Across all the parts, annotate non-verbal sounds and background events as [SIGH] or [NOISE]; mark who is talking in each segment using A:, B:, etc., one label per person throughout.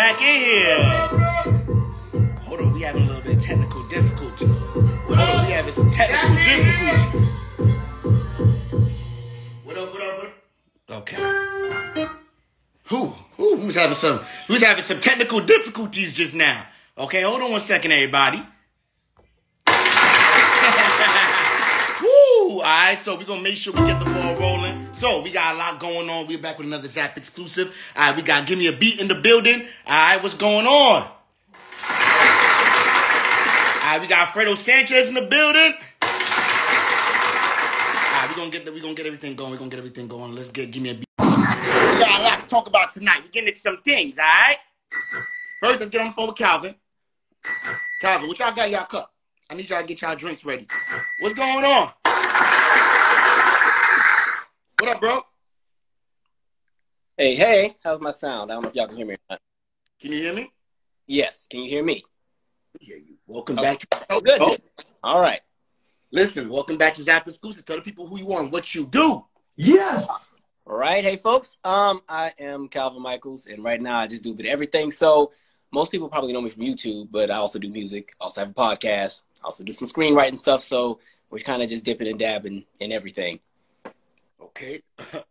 A: back in here. Hold on, we having a little bit of technical difficulties. Hold on, we having some technical difficulties. What up, what up, what up? Okay. Who? Who? Who's having some? Who's having some technical difficulties just now? Okay, hold on one second, everybody. All right, so we're gonna make sure we get the ball rolling. So we got a lot going on. We're back with another Zap exclusive. All right, we got give me a beat in the building. All right, what's going on? All right, we got Fredo Sanchez in the building. All right, we're gonna get the, we gonna get everything going. We're gonna get everything going. Let's get give me a beat. We got a lot to talk about tonight. We're getting into some things, all right? First, let's get on the phone with Calvin. Calvin, what y'all got y'all cup? I need y'all to get y'all drinks ready. What's going on? What up, bro?
B: Hey, hey, how's my sound? I don't know if y'all can hear me or not.
A: Can you hear me?
B: Yes, can you hear me?
A: Hear you. Welcome
B: Oh,
A: back to the show,
B: Good.
A: bro.
B: All right.
A: Listen, welcome back to Zap Exclusive. Tell the people who you are and what you do.
C: Yes.
B: All right. Hey, folks. Um, I am Calvin Michaels, and right now I just do a bit of everything. So most people probably know me from YouTube, but I also do music. I also have a podcast. I also do some screenwriting stuff. So we're kind of just dipping and dabbing in everything.
A: Okay. [LAUGHS]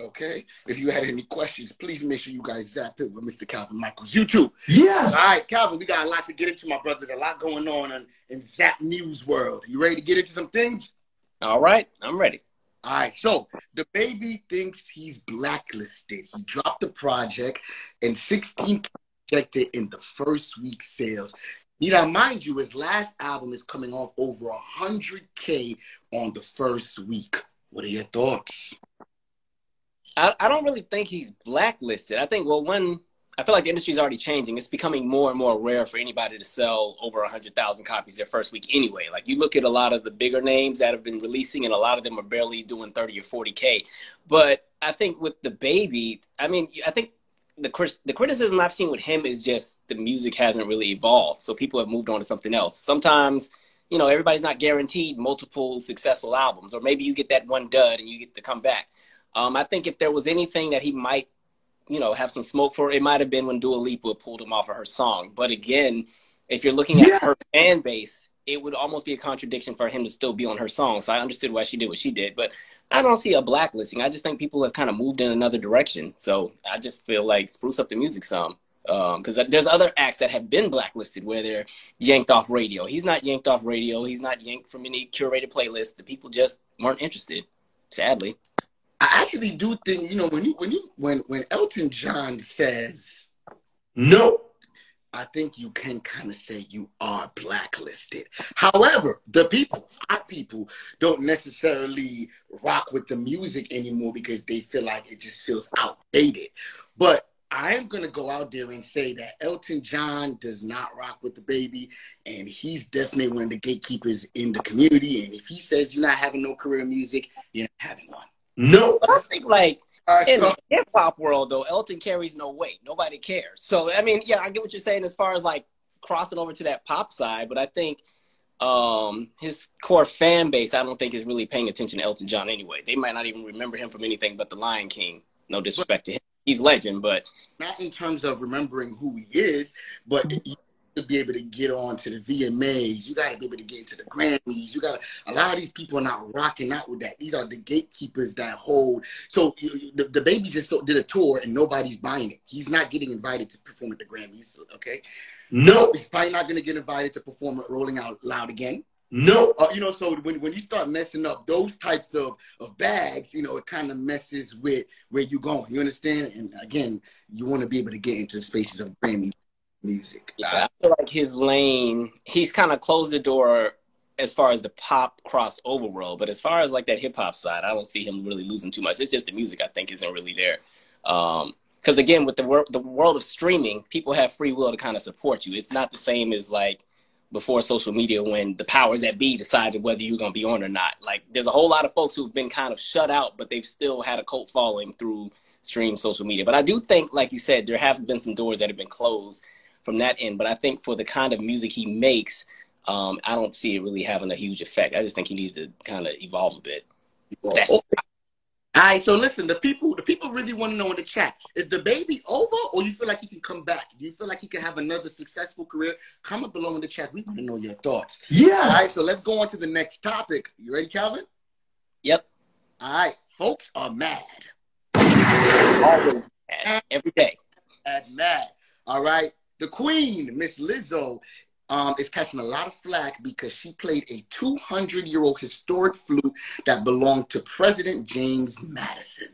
A: okay. If you had any questions, please make sure you guys zap it with Mr. Calvin Michaels YouTube.
C: Yes.
A: All right, Calvin, we got a lot to get into, my brothers. A lot going on in, in Zap News world. You ready to get into some things?
B: All right. I'm ready.
A: All right, so DaBaby thinks he's blacklisted. He dropped the project and 16 projected in the first week sales. You know, mind you, his last album is coming off over 100K on the first week. What are your thoughts?
B: I, I don't really think he's blacklisted. I think, well, one, I feel like the industry is already changing. It's becoming more and more rare for anybody to sell over 100,000 copies their first week anyway. Like, you look at a lot of the bigger names that have been releasing, and a lot of them are barely doing 30 or 40K. But I think with DaBaby, I mean, I think the, the criticism I've seen with him is just the music hasn't really evolved. So people have moved on to something else. Sometimes, you know, everybody's not guaranteed multiple successful albums, or maybe you get that one dud and you get to come back. Um, I think if there was anything that he might, you know, have some smoke for, it might have been when Dua Lipa pulled him off of her song. But again, if you're looking at
C: Yeah.
B: her fan base, it would almost be a contradiction for him to still be on her song. So I understood why she did what she did, but I don't see a blacklisting. I just think people have kind of moved in another direction. So I just feel like spruce up the music some. Um, because there's other acts that have been blacklisted where they're yanked off radio. He's not yanked off radio. He's not yanked from any curated playlist. The people just weren't interested, sadly.
A: I actually do think, you know, when you when you when when Elton John says
C: No.
A: I think you can kind of say you are blacklisted. However, the people, our people, don't necessarily rock with the music anymore because they feel like it just feels outdated. But I am going to go out there and say that Elton John does not rock with DaBaby, and he's definitely one of the gatekeepers in the community. And if he says you're not having no career in music, you're not having one.
C: No.
B: I think like
A: All right,
B: in
A: so-
B: the hip hop world though, Elton carries no weight. Nobody cares. So I mean, yeah, I get what you're saying as far as like crossing over to that pop side, but I think um his core fan base I don't think is really paying attention to Elton John anyway. They might not even remember him from anything but The Lion King. No disrespect to him. He's legend, but
A: not in terms of remembering who he is, but to be able to get on to the VMAs, you got to be able to get into the Grammys. You got a lot of these people are not rocking out with that. These are the gatekeepers that hold. So you, the, DaBaby just did a tour and nobody's buying it. He's not getting invited to perform at the Grammys. Okay,
C: No.
A: he's probably not going to get invited to perform at Rolling Out Loud again.
C: No.
A: Uh, you know, so when, when you start messing up those types of, of bags, you know, it kind of messes with where you're going. You understand? And again, you want to be able to get into the spaces of Grammy music.
B: yeah, I feel like his lane, he's kind of closed the door as far as the pop crossover world, but as far as like that hip hop side, I don't see him really losing too much. It's just the music I think isn't really there. Um, because again, with the wor- the world of streaming, people have free will to kind of support you. It's not the same as like before social media when the powers that be decided whether you're going to be on or not. Like there's a whole lot of folks who've been kind of shut out, but they've still had a cult following through stream social media. But I do think, like you said, there have been some doors that have been closed from that end. But I think for the kind of music he makes, um, I don't see it really having a huge effect. I just think he needs to kind of evolve a bit.
A: Well,
B: That's-
A: okay. All right, so listen, the people, the people really want to know in the chat: is DaBaby over, or you feel like he can come back? Do you feel like he can have another successful career? Comment below in the chat. We want to know your thoughts.
C: Yes.
A: All right, so let's go on to the next topic. You ready, Calvin?
B: Yep.
A: All right, folks are mad.
B: Always mad. every day.
A: Mad, mad. All right, the Queen, Miss Lizzo, um, is catching a lot of flack because she played a 200 year old historic flute that belonged to President James Madison.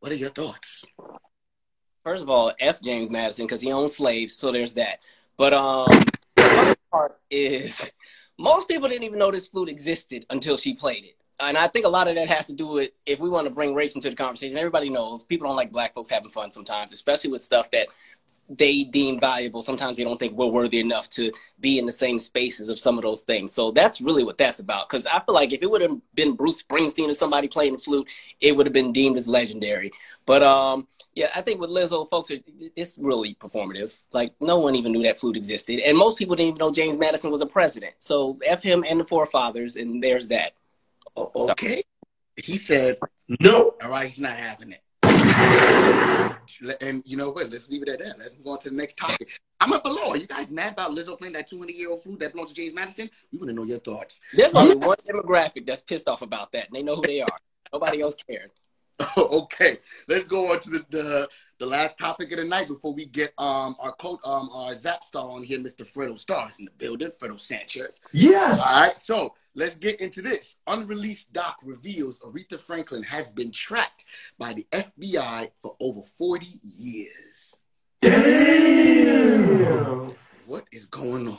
A: What are your thoughts?
B: First of all, F James Madison because he owned slaves, so there's that. But um, the funny part is most people didn't even know this flute existed until she played it. And I think a lot of that has to do with if we want to bring race into the conversation. Everybody knows people don't like black folks having fun sometimes, especially with stuff that they deem valuable. Sometimes they don't think we're worthy enough to be in the same spaces of some of those things. So that's really what that's about. Because I feel like if it would have been Bruce Springsteen or somebody playing the flute, it would have been deemed as legendary. But um, yeah, I think with Lizzo, folks, are, it's really performative. Like no one even knew that flute existed, and most people didn't even know James Madison was a president. So f him and the forefathers, and there's that.
A: Okay, he said
C: No.
A: All right, he's not having it. And you know what? Let's leave it at that. Let's move on to the next topic. I'm up below. Are you guys mad about Lizzo playing that 200 year old flute that belongs to James Madison? We want to know your thoughts.
B: There's only one demographic that's pissed off about that, and they know who they are. Nobody else cared. [LAUGHS]
A: okay, let's go on to the, the the last topic of the night before we get um our coach um our Zap star on here, Mr. Fredo Stars in the building, Fredo Sanchez.
C: Yes.
A: All right, so let's get into this. Unreleased doc reveals Aretha Franklin has been tracked by the FBI for over 40 years.
C: Damn.
A: What is going on?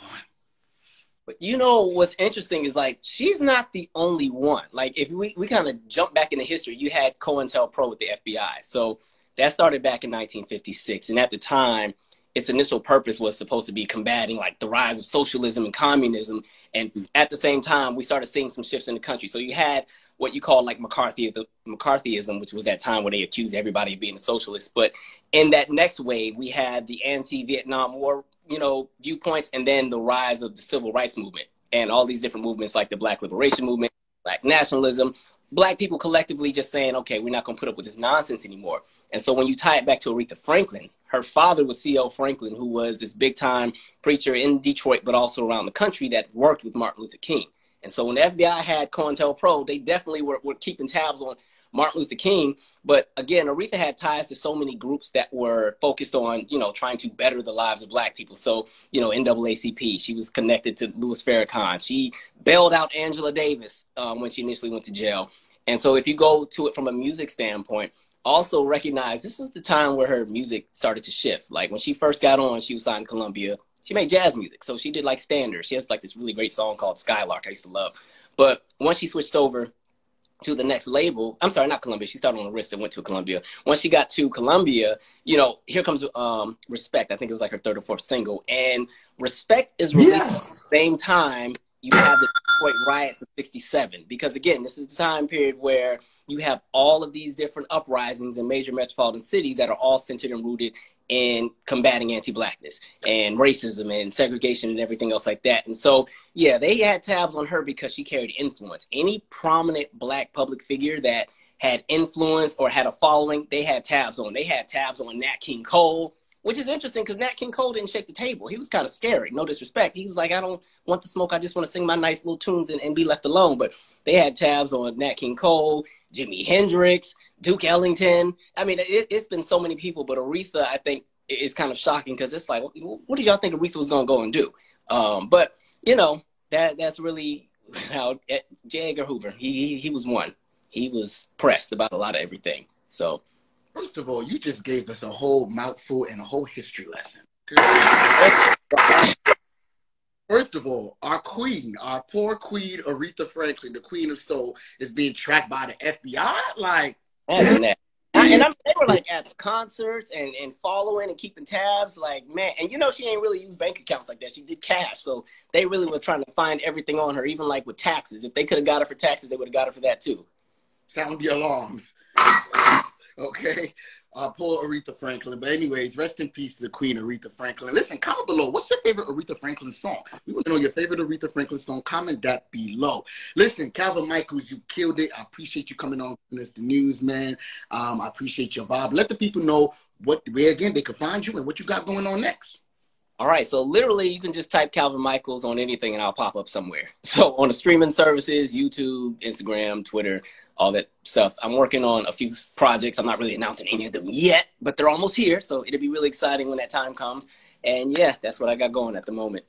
B: But you know what's interesting is like she's not the only one. Like if we, we kind of jump back into history, you had COINTELPRO with the FBI. So that started back in 1956, and at the time, its initial purpose was supposed to be combating like the rise of socialism and communism. And at the same time, we started seeing some shifts in the country. So you had what you call like McCarthy, McCarthyism, which was that time where they accused everybody of being a socialist. But in that next wave, we had the anti-Vietnam War, you know, viewpoints, and then the rise of the civil rights movement and all these different movements like the Black Liberation Movement, Black nationalism, Black people collectively just saying, okay, we're not going to put up with this nonsense anymore. And so when you tie it back to Aretha Franklin, her father was C.L. Franklin, who was this big time preacher in Detroit, but also around the country that worked with Martin Luther King. And so when the FBI had COINTELPRO, they definitely were, were keeping tabs on Martin Luther King. But again, Aretha had ties to so many groups that were focused on, you know, trying to better the lives of black people. So, you know, NAACP, she was connected to Louis Farrakhan. She bailed out Angela Davis um, when she initially went to jail. And so if you go to it from a music standpoint, also recognize this is the time where her music started to shift. Like when she first got on, she was signed Columbia. She made jazz music. So she did like standards. She has like this really great song called Skylark I used to love. But once she switched over to the next label, I'm sorry, not Columbia. She started on Arista and went to Columbia. Once she got to Columbia, you know, here comes um, Respect. I think it was like her third or fourth single. And Respect is released
C: Yes.
B: at the same time you have the Detroit riots of 67. Because again, this is the time period where you have all of these different uprisings in major metropolitan cities that are all centered and rooted in combating anti-blackness and racism and segregation and everything else like that. And so, yeah, they had tabs on her because she carried influence. Any prominent black public figure that had influence or had a following, they had tabs on. They had tabs on Nat King Cole, which is interesting because Nat King Cole didn't shake the table. He was kind of scary, no disrespect. He was like, I don't want the smoke. I just want to sing my nice little tunes and, and be left alone. But they had tabs on Nat King Cole, Jimi Hendrix, Duke Ellington. I mean, it, it's been so many people, but Aretha, I think, is kind of shocking because it's like, what did y'all think Aretha was going to go and do? Um, but, you know, that that's really [LAUGHS] how eh, J. Edgar Hoover, he, he, he was one. He was pressed about a lot of everything. So,
A: First of all, you just gave us a whole mouthful and a whole history lesson. First of all, our queen, our poor queen, Aretha Franklin, the queen of soul, is being tracked by the FBI. Like.
B: I- and I'm, they were like at the concerts and, and following and keeping tabs. Like, man, and you know, she ain't really used bank accounts like that. She did cash. So they really were trying to find everything on her, even like with taxes. If they could have got her for taxes, they would have got her for that too.
A: sound the alarms. Okay. Uh, poor Aretha Franklin. But anyways, rest in peace to the Queen Aretha Franklin. Listen, comment below. What's your favorite Aretha Franklin song? We want to know your favorite Aretha Franklin song. Comment that below. Listen, Calvin Michaels, you killed it. I appreciate you coming on this the news, man. Um, I appreciate your vibe. Let the people know what where again they can find you and what you got going on next.
B: All right, so literally you can just type Calvin Michaels on anything and I'll pop up somewhere. [LAUGHS] So on the streaming services, YouTube, Instagram, Twitter, all that stuff. I'm working on a few projects. I'm not really announcing any of them yet, but they're almost here. So it'll be really exciting when that time comes. And yeah, that's what I got going at the moment.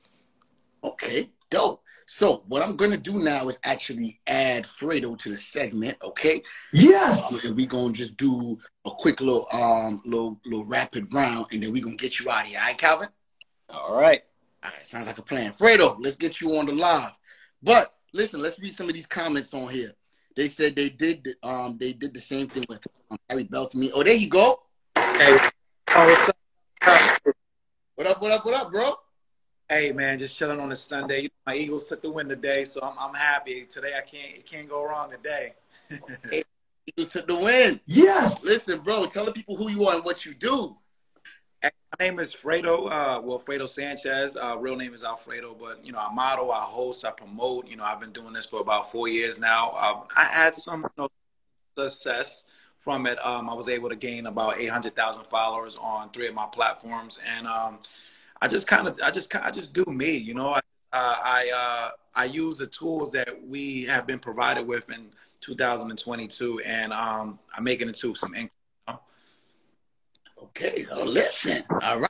A: Okay, dope. So what I'm gonna do now is actually add Fredo to the segment, okay?
C: Yeah.
A: Um, and we gonna just do a quick little um little little rapid round, and then we gonna get you out of here. All right, Calvin?
B: All right.
A: All right, sounds like a plan. Fredo, let's get you on the live. But listen, let's read some of these comments on here. They said they did um they did the same thing with um, Harry Belafonte. Oh, there you go.
D: Hey, oh, what's up?
A: What up? What up? What up, bro?
D: Hey, man, just chilling on a Sunday. My Eagles took the win today, so I'm, I'm happy. Today I can't it can't go wrong today. [LAUGHS]
A: Eagles took the win.
C: Yes.
A: Listen, bro, tell the people who you are and what you do.
D: My name is Fredo. Uh, well, Fredo Sanchez. Uh, real name is Alfredo, but you know, I model, I host, I promote. You know, I've been doing this for about four years now. Um, I had some you know, success from it. Um, I was able to gain about eight hundred thousand followers on three of my platforms, and um, I just kind of, I just, I just do me. You know, I, uh, I, I use the tools that we have been provided with in 2022, and um, I'm making it to some income.
A: Okay, now listen. All right.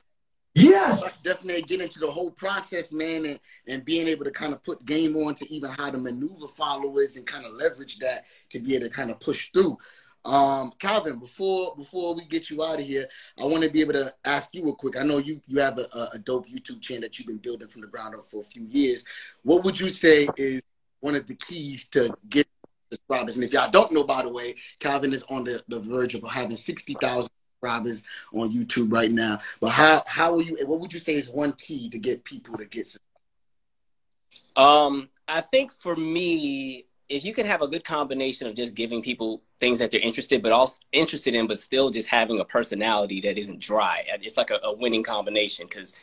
C: Yes.
A: Let's definitely get into the whole process, man, and, and being able to kind of put game on to even how to maneuver followers and kind of leverage that to be able to kind of push through. Um, Calvin, before before we get you out of here, I want to be able to ask you real quick. I know you you have a, a- a dope YouTube channel that you've been building from the ground up for a few years. What would you say is one of the keys to get subscribers? And if y'all don't know, by the way, Calvin is on the, the verge of having sixty thousand subscribers on YouTube right now. But how how will you? What would you say is one key to get people to get?
B: Um, I think for me, if you can have a good combination of just giving people things that they're interested, but also interested in, but still just having a personality that isn't dry, it's like a, a winning combination. Because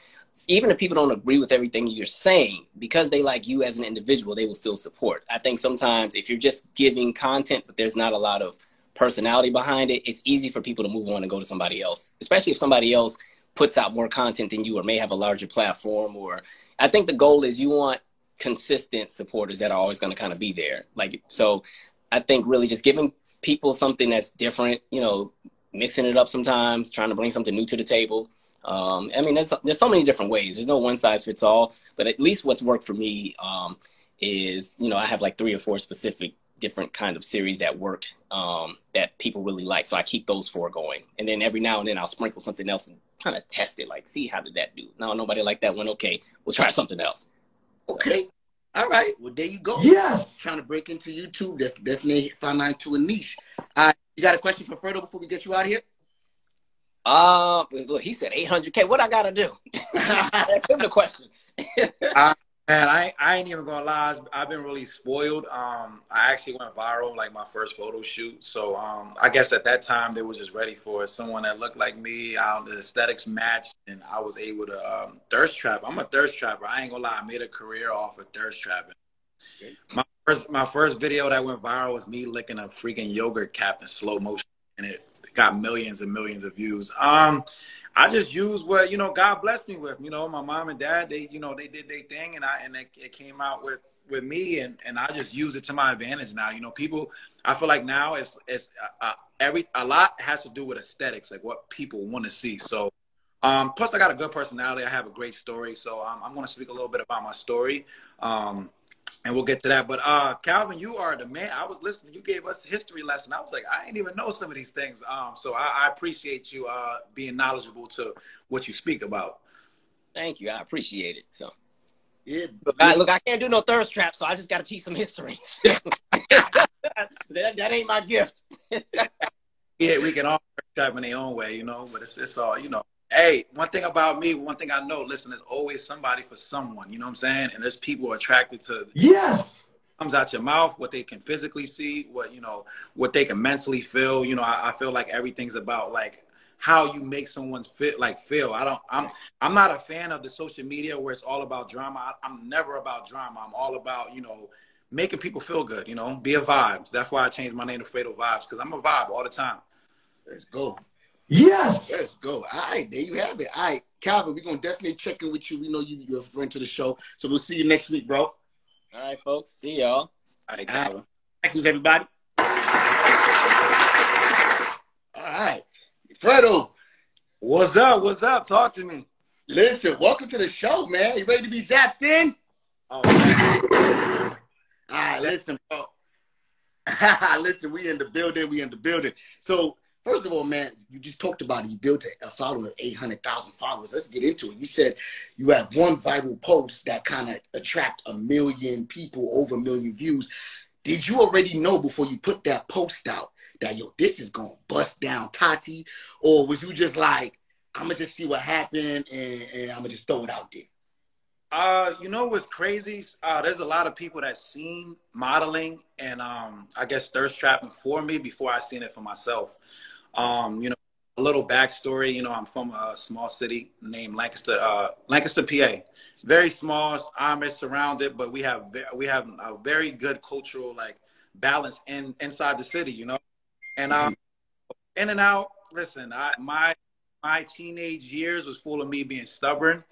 B: even if people don't agree with everything you're saying, because they like you as an individual, they will still support. I think sometimes if you're just giving content, but there's not a lot of personality behind it, it's easy for people to move on and go to somebody else, especially if somebody else puts out more content than you or may have a larger platform. Or I think the goal is you want consistent supporters that are always going to kind of be there. Like, so I think really just giving people something that's different, you know, mixing it up sometimes, trying to bring something new to the table. Um, I mean, there's, there's so many different ways. There's no one size fits all, but at least what's worked for me um, is, you know, I have like three or four specific different kind of series that work um, that people really like. So I keep those four going. And then every now and then I'll sprinkle something else and kind of test it, like, see how did that do? No, nobody liked that one. Okay, we'll try something else.
A: Okay. All right. Well, there you go.
C: Yeah,
A: Trying to break into YouTube. Def- definitely find out to a niche. All right. You got a question for Fredo before we get you out of here?
B: Uh, look, he said 800K. What I got to do? [LAUGHS] Ask him the question.
D: Man, I, I ain't even gonna lie. I've been really spoiled. Um, I actually went viral like my first photo shoot. So um, I guess at that time they were just ready for it. someone that looked like me. Um, the aesthetics matched, and I was able to um, thirst trap. I'm a thirst trapper. I ain't gonna lie. I made a career off of thirst trapping. My first my first video that went viral was me licking a freaking yogurt cap in slow motion, and it got millions and millions of views. Um, I just used what you know God blessed me with. You know, my mom and dad, they you know they did their thing, and I and it, it came out with with me, and and I just use it to my advantage now. You know, people, I feel like now it's it's uh, uh, every a lot has to do with aesthetics, like what people want to see. So. Um, plus, I got a good personality. I have a great story, so um, I'm going to speak a little bit about my story. Um, and we'll get to that. But uh, Calvin, you are the man. I was listening. You gave us a history lesson. I was like, I didn't even know some of these things. Um, so I, I appreciate you uh, being knowledgeable to what you speak about.
B: Thank you. I appreciate it. So,
A: Yeah.
B: look, I, look, I can't do no thirst trap, so I just got to teach some history. [LAUGHS] that, that ain't my gift. [LAUGHS]
D: Yeah, we can all trap in their own way, you know. But it's it's all you know. Hey, one thing about me, one thing I know. Listen, there's always somebody for someone. You know what I'm saying? And there's people attracted to
C: Yes.
D: comes out your mouth, what they can physically see, what you know, what they can mentally feel. You know, I, I feel like everything's about like how you make someone fit like feel. I don't I'm I'm not a fan of the social media where it's all about drama. I, I'm never about drama. I'm all about, you know, making people feel good, you know, be a vibes. That's why I changed my name to Fatal Vibes, because I'm a vibe all the time.
A: Let's go.
C: Yes.
A: Let's go. All right, there you have it. All right, Calvin, we're gonna definitely check in with you. We know you, you're a friend to the show, so we'll see you next week, bro.
B: All right, folks. See y'all.
D: All right,
A: All right.
D: Calvin.
A: Thank you, everybody. All right, Fredo,
D: What's up? What's up? Talk to me.
A: listen, welcome to the show, man. You ready to be zapped in?
D: Oh man.
A: All right, listen, bro. [LAUGHS] listen, we in the building. We in the building. So, first of all, man, you just talked about it. You built a, a following of 800,000 followers. Let's get into it. You said you had one viral post that kind of attract a million people, over a million views. Did you already know before you put that post out that, yo, this is going to bust down Tati? Or was you just like, I'm going to just see what happened and, and I'm going to just throw it out there?
D: Uh, you know what's crazy? Uh, there's a lot of people that seen modeling and um, I guess thirst trapping for me before I seen it for myself. Um, you know, a little backstory. You know, I'm from a small city named Lancaster, uh, Lancaster, PA. Very small, I'm surrounded, but we have ve- we have a very good cultural like balance in inside the city. You know, and um, in and out. Listen, I my my teenage years was full of me being stubborn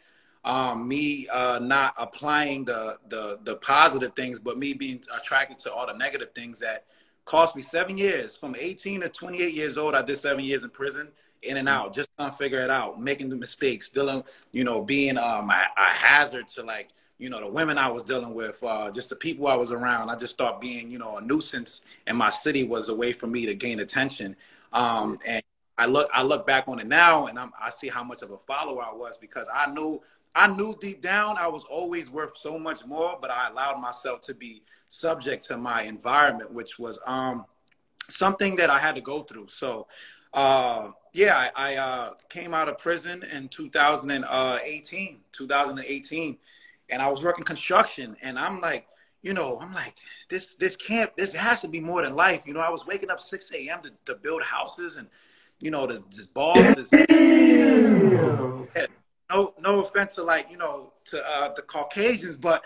D: um, me uh, not applying the, the the positive things, but me being attracted to all the negative things that cost me seven years. From 18 to 28 years old, I did seven years in prison, in and out, just trying to figure it out, making the mistakes, dealing, you know, being um, a, a hazard to like, you know, the women I was dealing with, uh, just the people I was around. I just thought being, you know, a nuisance in my city was a way for me to gain attention. Um, and I look, I look back on it now, and I'm, I see how much of a follower I was because I knew I knew deep down I was always worth so much more, but I allowed myself to be subject to my environment, which was um, something that I had to go through. So, uh, yeah, I, I uh, came out of prison in 2018, 2018, and I was working construction, and I'm like, you know, I'm like, this this can't, this has to be more than life. You know, I was waking up 6 a.m. To, to build houses and, you know, this, this this, no no offense to like you know to uh, the Caucasians, but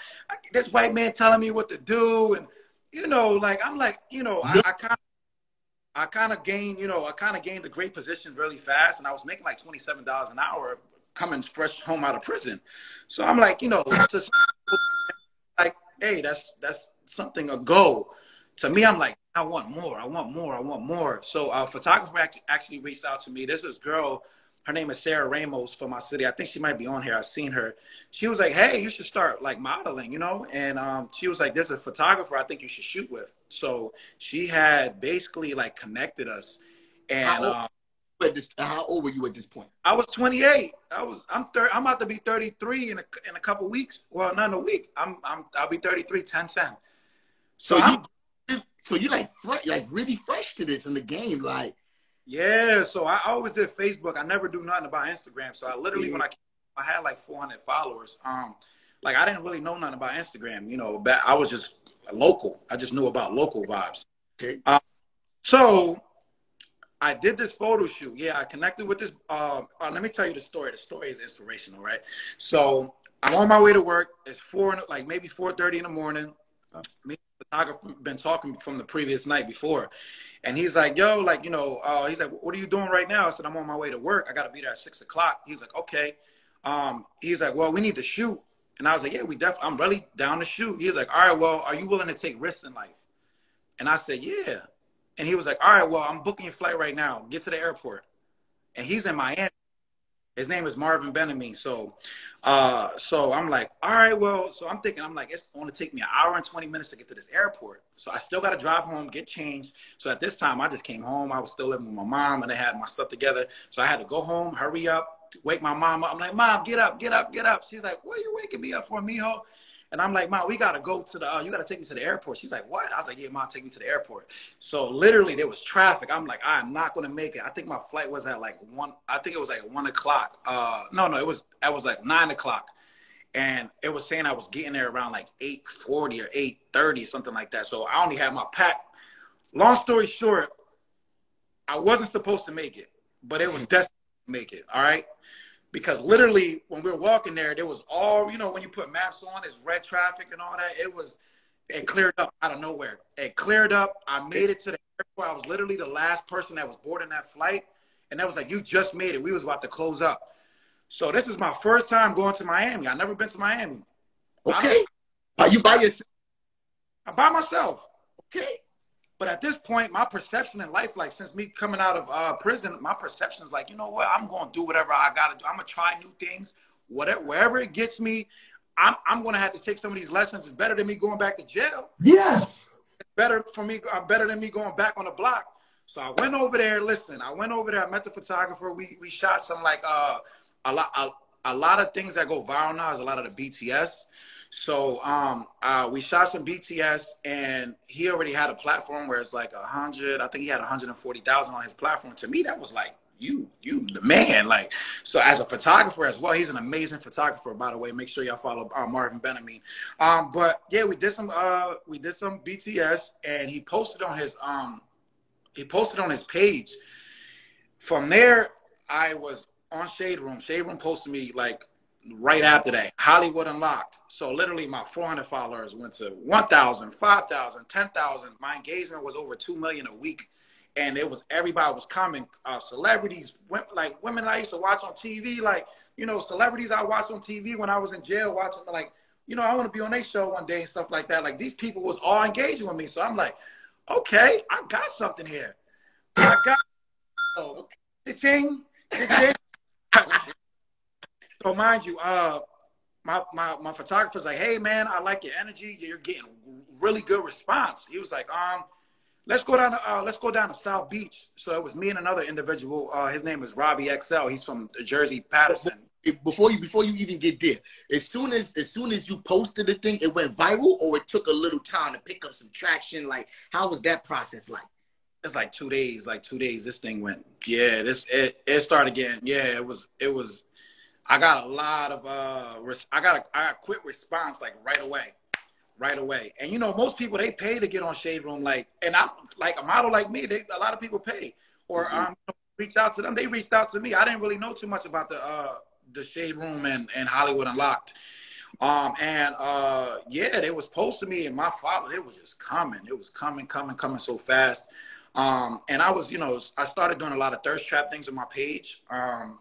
D: this white man telling me what to do, and you know, like I'm like you know, I, I kind of I kind of gained you know I kind of gained a great position really fast, and I was making like twenty seven dollars an hour coming fresh home out of prison, so I'm like you know to like hey that's that's something a go. To me, I'm like I want more, I want more, I want more. So a photographer actually, actually reached out to me. There's this girl her name is Sarah Ramos from my city. I think she might be on here. I've seen her. She was like, "Hey, you should start like modeling," you know. And um, she was like, "There's a photographer I think you should shoot with." So she had basically like connected us. And
A: How old-
D: um,
A: this, how old were you at this point?
D: I was 28. I was I'm thir- I'm about to be 33 in a in a couple weeks. Well, not in a week. I'm I'm I'll be 33 10 10.
A: So
D: So
A: you, so you like like really fresh to this in the game, like
D: Yeah, so I always did Facebook. I never do nothing about Instagram. So I literally, when I I had like 400 followers, um, like I didn't really know nothing about Instagram. You know, but I was just local. I just knew about local vibes.
A: okay,
D: So I did this photo shoot. Yeah, I connected with this. Uh, uh, let me tell you the story. The story is inspirational, right? So I'm on my way to work. It's four, like maybe 4:30 in the morning. Me and the photographer been talking from the previous night before, and he's like, "Yo, like you know," uh, he's like, "What are you doing right now?" I said, "I'm on my way to work. I got to be there at six o'clock." He's like, "Okay." Um, he's like, "Well, we need to shoot," and I was like, "Yeah, we definitely. I'm really down to shoot." He's like, "All right, well, are you willing to take risks in life?" And I said, "Yeah." And he was like, all right, well, I'm booking your flight right now. Get to the airport. And he's in Miami. His name is Marvin Benjamin. So, uh, so I'm like, all right, well, so I'm thinking, I'm like, it's going to take me an hour and 20 minutes to get to this airport. So I still got to drive home, get changed. So at this time, I just came home. I was still living with my mom and I had my stuff together. So I had to go home, hurry up, wake my mom up. I'm like, mom, get up, get up, get up. She's like, what are you waking me up for, mijo? And I'm like, Mom, we gotta go to the, uh, you gotta take me to the airport. She's like, what? I was like, yeah, Mom, take me to the airport. So literally there was traffic. I'm like, I'm not gonna make it. I think my flight was at like one, I think it was like one o'clock. Uh, no, no, it was, it was like nine o'clock. and it was saying I was getting there around like 8:40 or 8:30, something like that. So I only had my pack. Long story short, I wasn't supposed to make it, but it was destined to make it. All right. Because literally, when we were walking there, there was all you know. When you put maps on, it's red traffic and all that. It was, it cleared up out of nowhere. It cleared up. I made it to the airport. I was literally the last person that was boarding that flight, and that was like, "You just made it." We was about to close up. So this is my first time going to Miami. I never been to Miami.
A: Okay. Are you by yourself?
D: I'm by myself.
A: Okay.
D: But at this point, my perception in life, like since me coming out of uh, prison, my perception is like, you know what? I'm going to do whatever I got to do. I'm going to try new things. Whatever, wherever it gets me, I'm, I'm going to have to take some of these lessons. It's better than me going back to jail.
C: Yes.
D: It's better for me, uh, better than me going back on the block. So I went over there. Listen, I went over there. I met the photographer. We we shot some like uh a lot a, a lot of things that go viral now is a lot of the BTS. So um, uh, we shot some BTS, and he already had a platform where it's like a hundred. I think he had one hundred and forty thousand on his platform. To me, that was like you, you the man. Like so, as a photographer as well, he's an amazing photographer. By the way, make sure y'all follow uh, Marvin Benjamin. Um, but yeah, we did some uh, we did some BTS, and he posted on his um, he posted on his page. From there, I was on Shade Room. Shade Room posted me like right after that. Hollywood Unlocked. So literally my 400 followers went to 1,000, 5,000, 10,000. My engagement was over 2 million a week. And it was everybody was coming. Uh, celebrities, like women I used to watch on TV, like, you know, celebrities I watched on TV when I was in jail watching, like, you know, I want to be on their show one day and stuff like that. Like these people was all engaging with me. So I'm like, okay, I got something here. I got, so, ching, ching, [LAUGHS] so mind you, uh, my, my, my photographer's like, hey man, I like your energy. You're getting really good response. He was like, um, let's go down to uh, let's go down to South Beach. So it was me and another individual. Uh, his name is Robbie XL. He's from Jersey Paterson.
A: Before you before you even get there, as soon as as soon as you posted the thing, it went viral, or it took a little time to pick up some traction. Like, how was that process like?
D: It's like two days. Like two days, this thing went. Yeah, this it, it started again. Yeah, it was it was I got a lot of uh, res- I got a, I got quick response like right away, right away. And you know, most people they pay to get on Shade Room, like, and I'm like a model like me. They a lot of people pay or mm-hmm. um reach out to them. They reached out to me. I didn't really know too much about the uh the Shade Room and and Hollywood Unlocked. Um and uh yeah, they was posting me and my father. It was just coming. It was coming, coming, coming so fast. Um, and I was, you know, I started doing a lot of thirst trap things on my page. Um,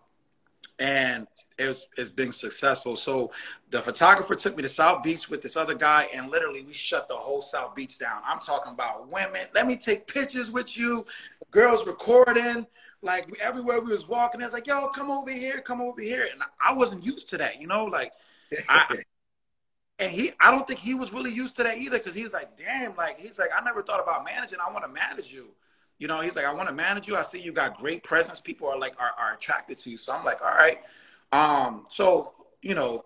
D: and it's it's been successful. So the photographer took me to South Beach with this other guy, and literally we shut the whole South Beach down. I'm talking about women. Let me take pictures with you. Girls recording. Like everywhere we was walking, it's like, yo, come over here, come over here. And I wasn't used to that, you know, like I [LAUGHS] and he I don't think he was really used to that either because he's like, damn, like he's like, I never thought about managing. I want to manage you. You know, he's like, I want to manage you. I see you got great presence. People are like are, are attracted to you. So I'm like, all right. Um, so, you know,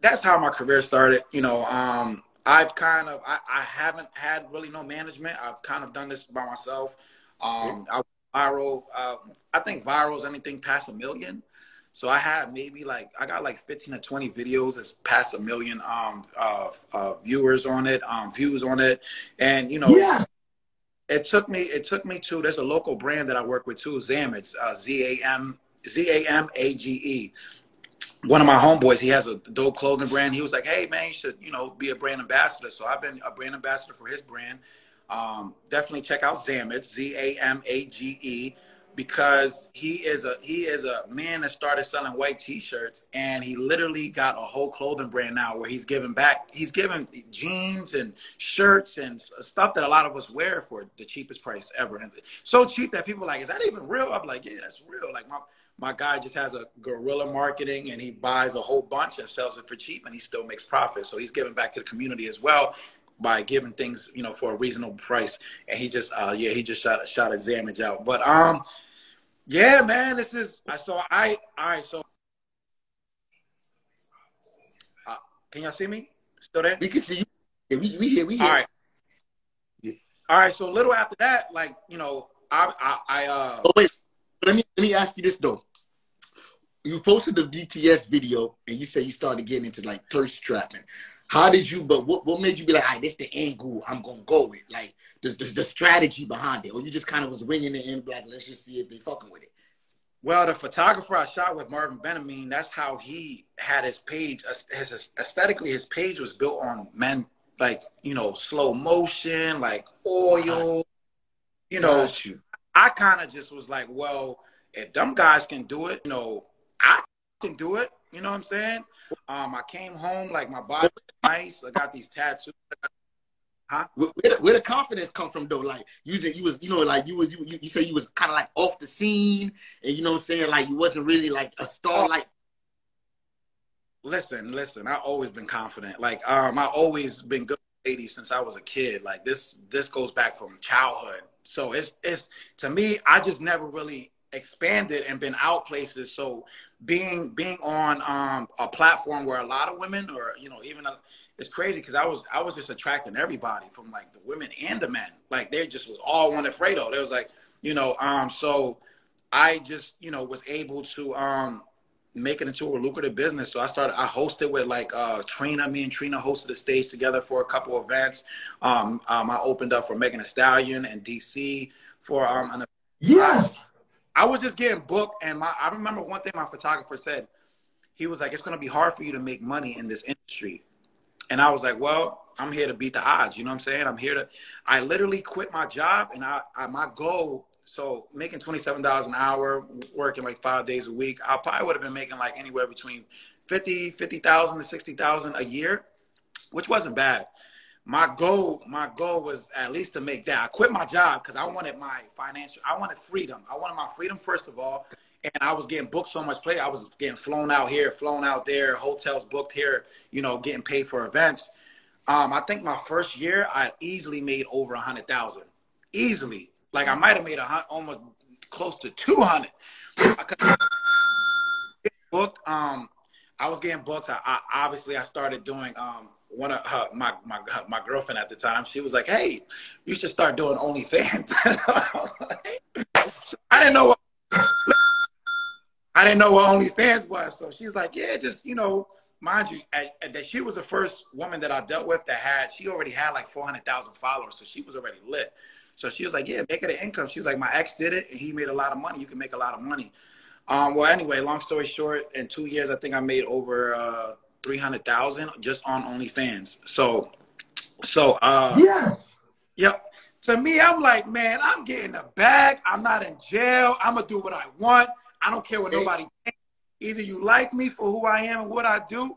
D: that's how my career started. You know, um, I've kind of I, I haven't had really no management. I've kind of done this by myself. Um, I viral. Uh, I think viral is anything past a million. So I had maybe like I got like 15 or 20 videos that's past a million um uh, uh viewers on it, um views on it. And you know, yeah it took me it took me to there's a local brand that I work with too, Zamage, uh, Z A M Z A M A G E. One of my homeboys, he has a dope clothing brand. He was like, "Hey man, you should you know be a brand ambassador." So I've been a brand ambassador for his brand. Um, definitely check out Zamage, Z A M A G E because he is a he is a man that started selling white t-shirts and he literally got a whole clothing brand now where he's giving back he's giving jeans and shirts and stuff that a lot of us wear for the cheapest price ever and so cheap that people are like is that even real i'm like yeah that's real like my my guy just has a guerrilla marketing and he buys a whole bunch and sells it for cheap and he still makes profit so he's giving back to the community as well by giving things, you know, for a reasonable price. And he just, uh, yeah, he just shot shot a Zamage out. But um, yeah, man, this is. I so I all right. So, uh, can y'all see me? Still there?
A: We can see you. Yeah, we we here. We here.
D: All right. Yeah. All right. So a little after that, like you know, I I, I uh.
A: Oh wait, let me let me ask you this though. You posted the BTS video and you said you started getting into like thirst trapping. How did you? But what, what made you be like, "All right, this the angle I'm gonna go with"? Like the, the, the strategy behind it, or you just kind of was winging it in, like, let's just see if they fucking with it.
D: Well, the photographer I shot with Marvin Benjamin, that's how he had his page. His aesthetically, his page was built on men like you know slow motion, like oil. Uh-huh. You know. I kind of just was like, well, if them guys can do it, you know, I can do it. You know what I'm saying? Um, I came home like my body nice. I got these tattoos.
A: Huh? Where, where, where, the confidence come from though? Like you said, you was, you know, like you was, you, you, you say you was kind of like off the scene, and you know what I'm saying, like you wasn't really like a star. Like,
D: listen, listen, I always been confident. Like, um, I always been good lady since I was a kid. Like this, this goes back from childhood. So it's, it's to me, I just never really expanded and been out places. So being being on um, a platform where a lot of women, or you know, even a, it's crazy because I was I was just attracting everybody from like the women and the men. Like they just was all one Fredo. There was like you know, um, so I just you know was able to um, make it into a lucrative business. So I started, I hosted with like uh, Trina. Me and Trina hosted a stage together for a couple events. Um, um, I opened up for Megan Thee Stallion and DC for um, an.
C: Yes.
D: I was just getting booked, and my I remember one thing my photographer said. He was like, "It's to be hard for you to make money in this industry," and I was like, "Well, I'm here to beat the odds." You know what I'm saying? I'm here to. I literally quit my job, and I, I my goal. So making twenty seven dollars an hour, working like five days a week, I probably would have been making like anywhere between 50, 50,000 to 60,000 a year, which wasn't bad my goal my goal was at least to make that. I quit my job because i wanted my financial i wanted freedom. I wanted my freedom first of all and i was getting booked so much play. I was getting flown out here flown out there hotels booked here you know getting paid for events. Um, i think my first year i easily made over a hundred thousand. Easily. Like i might have made a almost close to 200 booked um i was getting booked I, I obviously i started doing um one of her, my my my girlfriend at the time, she was like, "Hey, you should start doing OnlyFans." [LAUGHS] I didn't know what I didn't know what OnlyFans was, so she's like, "Yeah, just you know, mind you, that she was the first woman that I dealt with that had she already had like four hundred thousand followers, so she was already lit. So she was like, "Yeah, make it an income." She was like, "My ex did it, and he made a lot of money. You can make a lot of money." Um, well, anyway, long story short, in two years, I think I made over uh, three hundred thousand just on OnlyFans. So, so uh,
C: yes,
D: yep. To me, I'm like, man, I'm getting a bag. I'm not in jail. I'm gonna do what I want. I don't care what nobody thinks. Either you like me for who I am and what I do,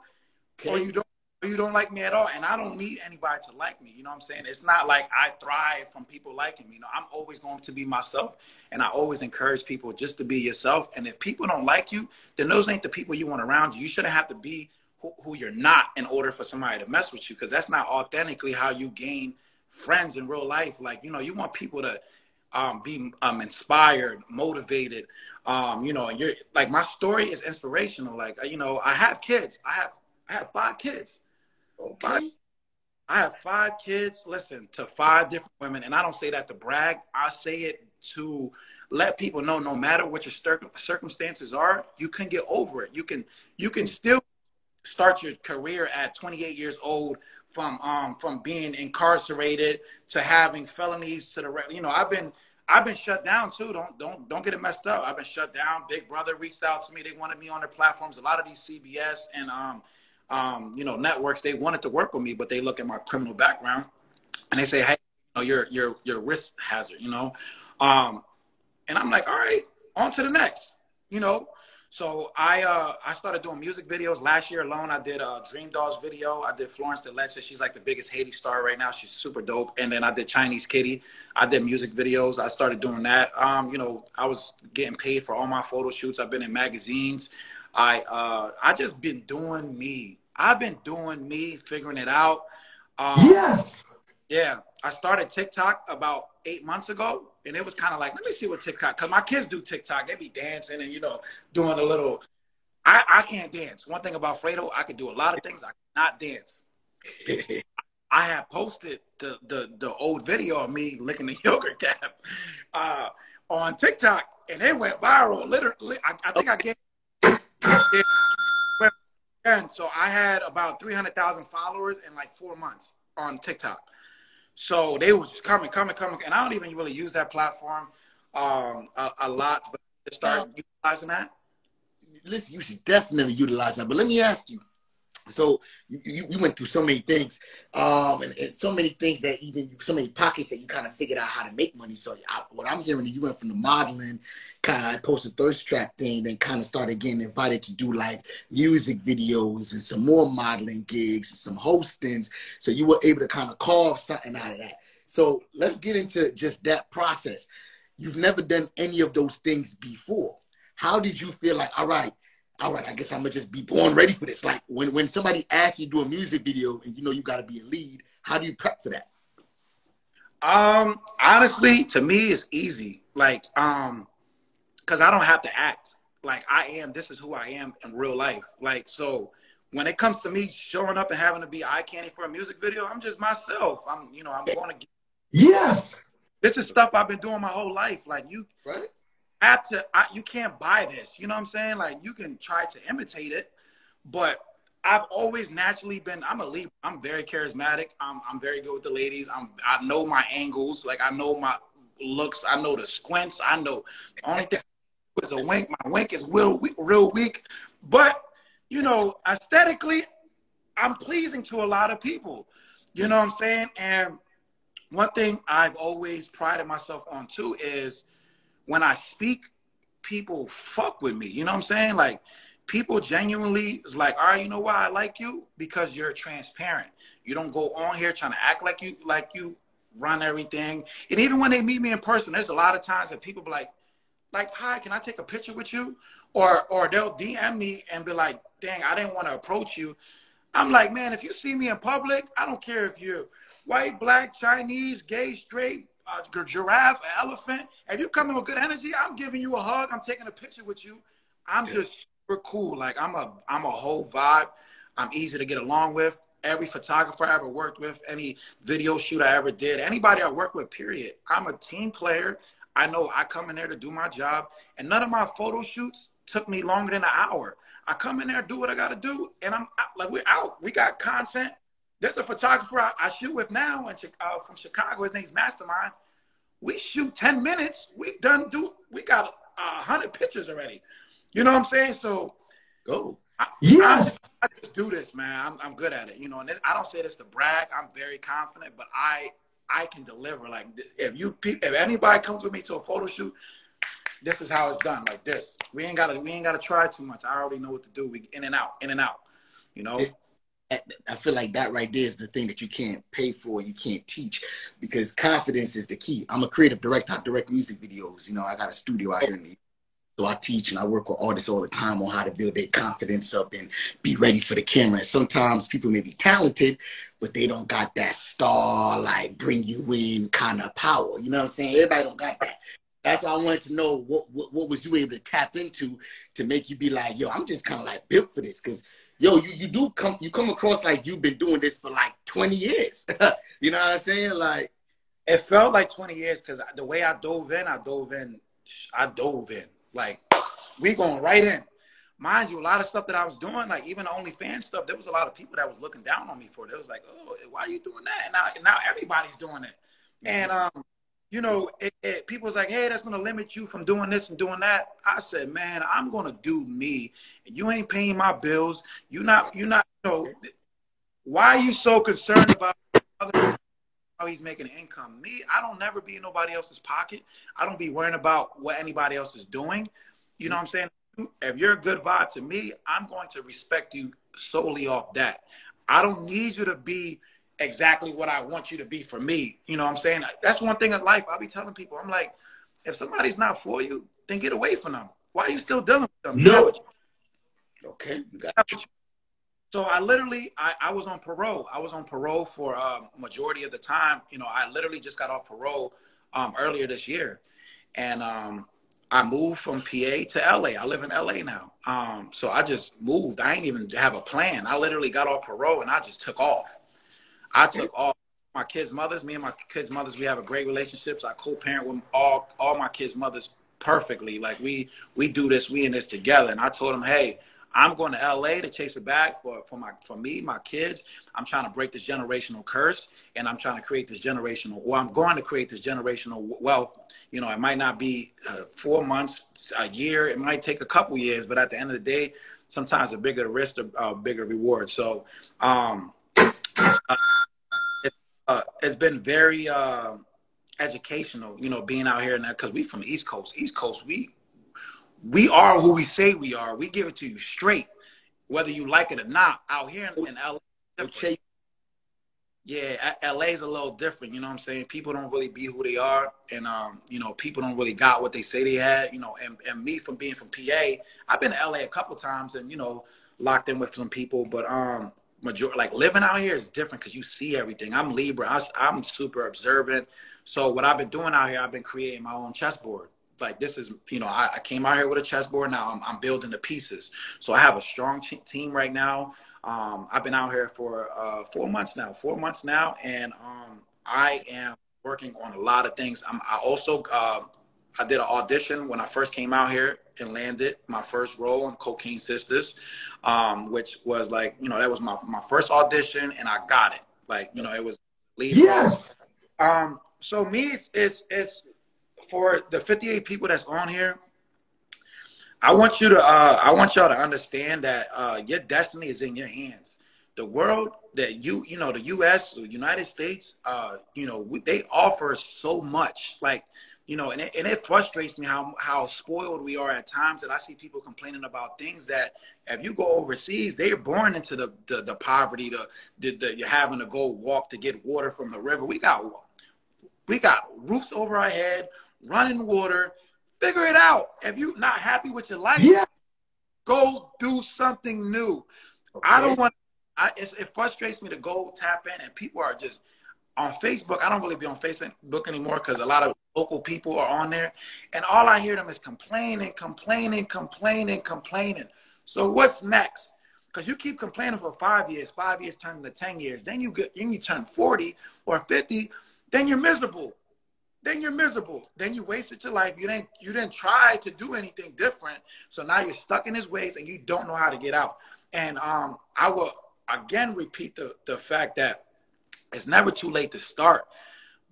D: okay. or you don't. You don't like me at all, and I don't need anybody to like me. You know what I'm saying? It's not like I thrive from people liking me. You know, I'm always going to be myself, and I always encourage people just to be yourself. And if people don't like you, then those ain't the people you want around you. You shouldn't have to be who, who you're not in order for somebody to mess with you because that's not authentically how you gain friends in real life. Like, you know, you want people to um, be um, inspired, motivated. Um, you know, and you're like my story is inspirational. Like, you know, I have kids. I have I have five kids. Okay. Five, I have five kids. Listen to five different women, and I don't say that to brag. I say it to let people know, no matter what your circumstances are, you can get over it. You can you can still start your career at 28 years old from um from being incarcerated to having felonies to the you know I've been I've been shut down too. Don't don't don't get it messed up. I've been shut down. Big Brother reached out to me. They wanted me on their platforms. A lot of these CBS and um um you know networks they wanted to work with me, but they look at my criminal background and they say, hey, you know, you're you're you're risk hazard. You know, um, and I'm like, all right, on to the next. You know, so I uh, I started doing music videos last year alone. I did a Dream Dolls video. I did Florence DeLeche. She's like the biggest Haiti star right now. She's super dope. And then I did Chinese Kitty. I did music videos. I started doing that. Um, you know, I was getting paid for all my photo shoots. I've been in magazines. I uh, I just been doing me. I've been doing me, figuring it out.
C: Um, yes.
D: Yeah, I started TikTok about eight months ago, and it was kind of like, let me see what TikTok. Cause my kids do TikTok. They be dancing and you know doing a little. I I can't dance. One thing about Fredo, I can do a lot of things. I cannot dance. [LAUGHS] I have posted the, the the old video of me licking the [LAUGHS] yogurt cap uh, on TikTok, and it went viral. Literally, I, I think I gave And so I had about 300,000 followers in like four months on TikTok. So they was just coming, coming, coming. And I don't even really use that platform um, a, a lot, but to start utilizing that.
A: Listen, you should definitely utilize that. But let me ask you, so you, you, you, went through so many things, um, and, and, so many things that even so many pockets that you kind of figured out how to make money. So I, what I'm hearing is you went from the modeling, kind of like post thirst trap thing, then kind of started getting invited to do like music videos and some more modeling gigs and some hostings. So you were able to kind of carve something out of that. So let's get into just that process. You've never done any of those things before. How did you feel like, all right, all right, I guess I'm gonna just be born ready for this. Like when when somebody asks you to do a music video and you know you got to be a lead, how do you prep for that?
D: Um, honestly, to me, it's easy. Like, um, because I don't have to act. Like I am. This is who I am in real life. Like so. When it comes to me showing up and having to be eye candy for a music video, I'm just myself. I'm, you know, I'm going to.
C: Yes.
D: This is stuff I've been doing my whole life. Like you,
A: right?
D: To I, you can't buy this. You know what i'm saying? Like you can try to imitate it but i've always naturally been i'm a lead i'm very charismatic. I'm, I'm very good with the ladies. I'm i know my angles. Like i know my looks. I know the squints. I know the only thing is a wink. My wink is real real weak. But you know aesthetically i'm pleasing to a lot of people. You know what i'm saying? And one thing i've always prided myself on too is when I speak, people fuck with me. You know what I'm saying? Like people genuinely is like, all right, you know why I like you? Because you're transparent. You don't go on here trying to act like you like you run everything. And even when they meet me in person, there's a lot of times that people be like, like, hi, can I take a picture with you? Or or they'll DM me and be like, dang, I didn't want to approach you. I'm like, man, if you see me in public, I don't care if you're white, black, Chinese, gay, straight, a giraffe, an elephant. If you come in with good energy, I'm giving you a hug. I'm taking a picture with you. I'm yeah. just super cool. Like I'm a I'm a whole vibe. I'm easy to get along with. Every photographer I ever worked with, any video shoot I ever did, anybody I work with, period. I'm a team player. I know I come in there to do my job, and none of my photo shoots took me longer than an hour. I come in there, do what I got to do, and I'm out. like we're out. We got content. There's a photographer I, I shoot with now and uh, from Chicago. His name's Mastermind. We shoot 10 minutes. We done do. We got a hundred pictures already. You know what I'm saying? So
A: go.
D: I, yeah. I, I, just do this, man. I'm, I'm good at it. You know, and this, I don't say this to brag. I'm very confident, but I I can deliver. Like if you if anybody comes with me to a photo shoot, this is how it's done. Like this. We ain't gotta we ain't gotta try too much. I already know what to do. We in and out, in and out. You know.
A: I feel like that right there is the thing that you can't pay for, you can't teach, because confidence is the key. I'm a creative director. I direct music videos. You know, I got a studio out here in the so I teach and I work with artists all the time on how to build their confidence up and be ready for the camera. And sometimes people may be talented, but they don't got that star, like bring you in kind of power. You know what I'm saying? Everybody don't got that. That's why I wanted to know what, what, what was you able to tap into to make you be like, yo, I'm just kind of like built for this because yo, you, you do come you come across like you've been doing this for like 20 years. [LAUGHS] you know what I'm saying? Like
D: it felt like 20 years because the way I dove in, I dove in, I dove in. Like we going right in. Mind you, a lot of stuff that I was doing, like even the OnlyFans stuff, there was a lot of people that was looking down on me for it. It was like, oh, why are you doing that? And now, now everybody's doing it. And um, you know, it, it, people was like, hey, that's gonna limit you from doing this and doing that. I said, man, I'm gonna do me. You ain't paying my bills. You not, you not. You know, why are you so concerned about how he's making income? Me, I don't never be in nobody else's pocket. I don't be worrying about what anybody else is doing. You know what I'm saying? If you're a good vibe to me, I'm going to respect you solely off that. I don't need you to be exactly what I want you to be for me. You know what I'm saying? That's one thing in life I'll be telling people. I'm like, if somebody's not for you, then get away from them. Why are you still dealing with them?
A: No. Okay. you got.
D: So I literally, I, I was on parole. I was on parole for a um, majority of the time. You know, I literally just got off parole um, earlier this year. And um, I moved from PA to LA. I live in LA now. Um, so I just moved. I ain't even have a plan. I literally got off parole and I just took off. I took all my kids' mothers. Me and my kids' mothers, we have a great relationship. So I co-parent with all all my kids' mothers perfectly. Like we we do this, we in this together. And I told them, hey, I'm going to LA to chase it back for, for my for me, my kids. I'm trying to break this generational curse and I'm trying to create this generational well, I'm going to create this generational wealth. You know, it might not be uh, four months, a year, it might take a couple years, but at the end of the day, sometimes a bigger risk, a bigger reward. So, um, it, uh, it's been very uh, educational, you know, being out here now because we from the East Coast. East Coast, we we are who we say we are. We give it to you straight, whether you like it or not. Out here in, in LA, yeah, LA is a little different. You know what I'm saying? People don't really be who they are, and um, you know, people don't really got what they say they had. You know, and and me from being from PA, I've been to LA a couple times, and you know, locked in with some people, but um, major like living out here is different because you see everything. I'm Libra. I, I'm super observant. So what I've been doing out here, I've been creating my own chessboard like this is you know I, I, came out here with a chessboard now I'm, I'm building the pieces so i have a strong team right now um, i've been out here for uh, four months now four months now and um, i am working on a lot of things I'm, i also uh, i did an audition when i first came out here and landed my first role on cocaine sisters um, which was like you know that was my, my first audition and i got it like you know it was lead yes. um so me it's it's it's for the 58 people that's on here, I want you to uh, I want y'all to understand that uh, your destiny is in your hands. The world that you you know the U.S. the United States uh, you know they offer so much like you know and it, and it frustrates me how how spoiled we are at times that I see people complaining about things that if you go overseas they're born into the the, the poverty the, the, the you're having to go walk to get water from the river. We got we got roofs over our head running water. Figure it out. If you're not happy with your life, yeah. go do something new. Okay. I don't want. I, it, it frustrates me to go tap in, and people are just on Facebook. I don't really be on Facebook anymore because a lot of local people are on there, and all I hear them is complaining, complaining, complaining, complaining. So what's next? Because you keep complaining for five years, five years turning to ten years, then you get, then you turn forty or fifty, then you're miserable then you're miserable. Then you wasted your life. You didn't you didn't try to do anything different. So now you're stuck in his ways and you don't know how to get out. And um, I will again repeat the, the fact that it's never too late to start.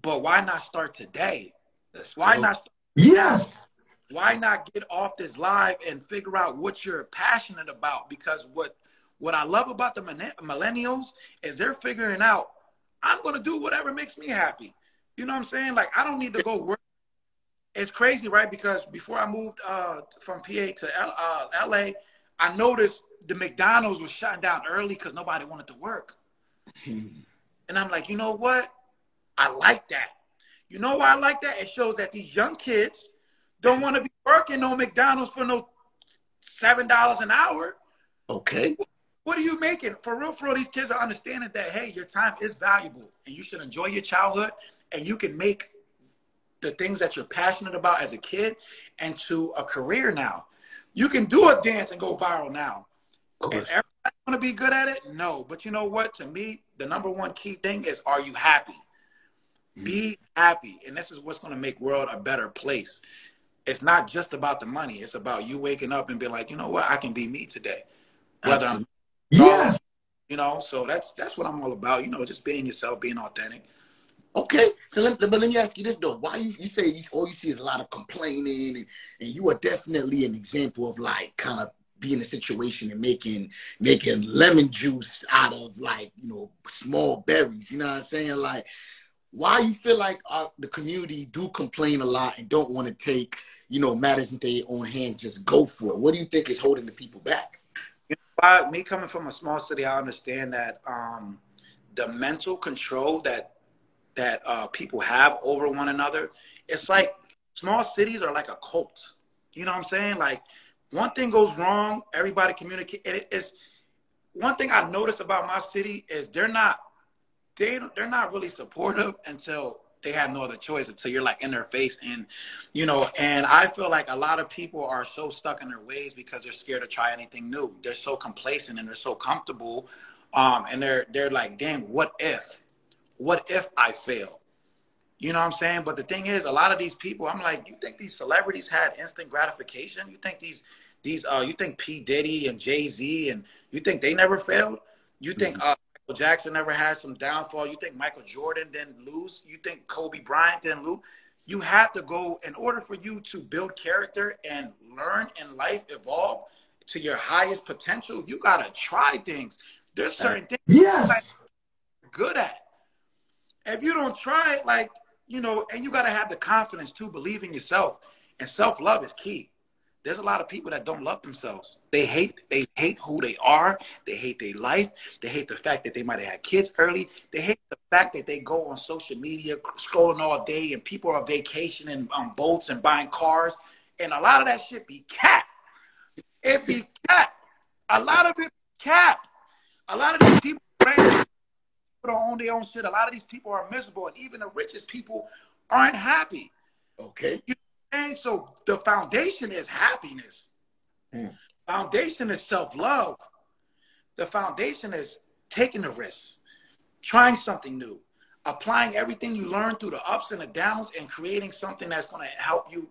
D: But why not start today? Why not
C: Yes.
D: Why not get off this live and figure out what you're passionate about? Because what what I love about the millennials is they're figuring out I'm going to do whatever makes me happy. You know what I'm saying? Like I don't need to go work. It's crazy, right? Because before I moved uh, from PA to L- uh, LA, I noticed the McDonald's was shutting down early because nobody wanted to work. [LAUGHS] and I'm like, you know what? I like that. You know why I like that? It shows that these young kids don't want to be working on McDonald's for no seven dollars an hour.
A: Okay.
D: What are you making? For real, for real, these kids are understanding that hey, your time is valuable and you should enjoy your childhood and you can make the things that you're passionate about as a kid into a career now. You can do a dance and go viral now. Is everybody want to be good at it? No. But you know what? To me, the number one key thing is are you happy? Be happy. And this is what's going to make world a better place. It's not just about the money. It's about you waking up and being like, you know what? I can be me today. Whether I'm
C: yeah.
D: You know, so that's that's what I'm all about. You know, just being yourself, being authentic.
A: Okay, so let, but let me ask you this though: Why you, you say you, all you see is a lot of complaining, and, and you are definitely an example of like kind of being a situation and making making lemon juice out of like you know small berries. You know what I'm saying? Like, why you feel like uh, the community do complain a lot and don't want to take you know matters into their own hand, just go for it. What do you think is holding the people back?
D: You know, me coming from a small city, I understand that um, the mental control that that uh, people have over one another. It's like small cities are like a cult. You know what I'm saying? Like one thing goes wrong, everybody communicate. It, it's one thing I notice about my city is they're not they they're not really supportive until they have no other choice until you're like in their face and you know and i feel like a lot of people are so stuck in their ways because they're scared to try anything new they're so complacent and they're so comfortable um, and they're they're like damn what if what if I fail? You know what I'm saying? But the thing is, a lot of these people, I'm like, you think these celebrities had instant gratification? You think these these uh you think P Diddy and Jay Z and you think they never failed? You think mm-hmm. uh, Jackson never had some downfall? You think Michael Jordan didn't lose? You think Kobe Bryant didn't lose? You have to go in order for you to build character and learn in life, evolve to your highest potential. You gotta try things. There's uh, certain things
C: yes.
D: good at. If you don't try it, like you know, and you gotta have the confidence to believe in yourself. And self love is key there's a lot of people that don't love themselves. They hate they hate who they are. They hate their life. They hate the fact that they might have had kids early. They hate the fact that they go on social media scrolling all day and people are vacationing on boats and buying cars. And a lot of that shit be cat. It be cat. A lot of it cap. A lot of these people don't own their own shit. A lot of these people are miserable, and even the richest people aren't happy.
A: Okay.
D: You and so the foundation is happiness. Mm. Foundation is self-love. The foundation is taking the risks, trying something new, applying everything you learn through the ups and the downs, and creating something that's going to help you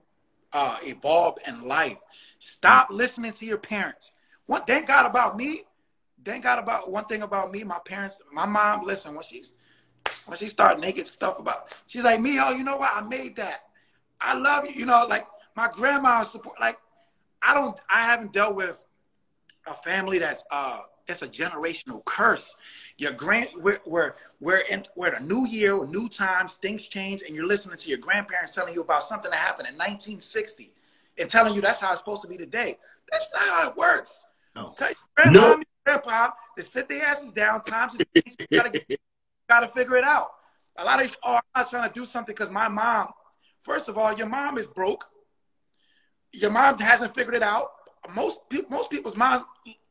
D: uh, evolve in life. Stop mm. listening to your parents. One thank God about me. Thank God about one thing about me. My parents, my mom. Listen, when she's when she started naked stuff about, she's like, "Me, oh, you know what? I made that." I love you. You know, like my grandma support. Like I don't. I haven't dealt with a family that's uh it's a generational curse. Your grand we're we're we're in we're in a new year, new times, things change, and you're listening to your grandparents telling you about something that happened in 1960 and telling you that's how it's supposed to be today. That's not how it works. No. Tell your grandma no. and grandpa to sit their asses down. Times is you gotta, gotta figure it out. A lot of these are oh, not trying to do something because my mom First of all, your mom is broke. Your mom hasn't figured it out. Most people, most people's moms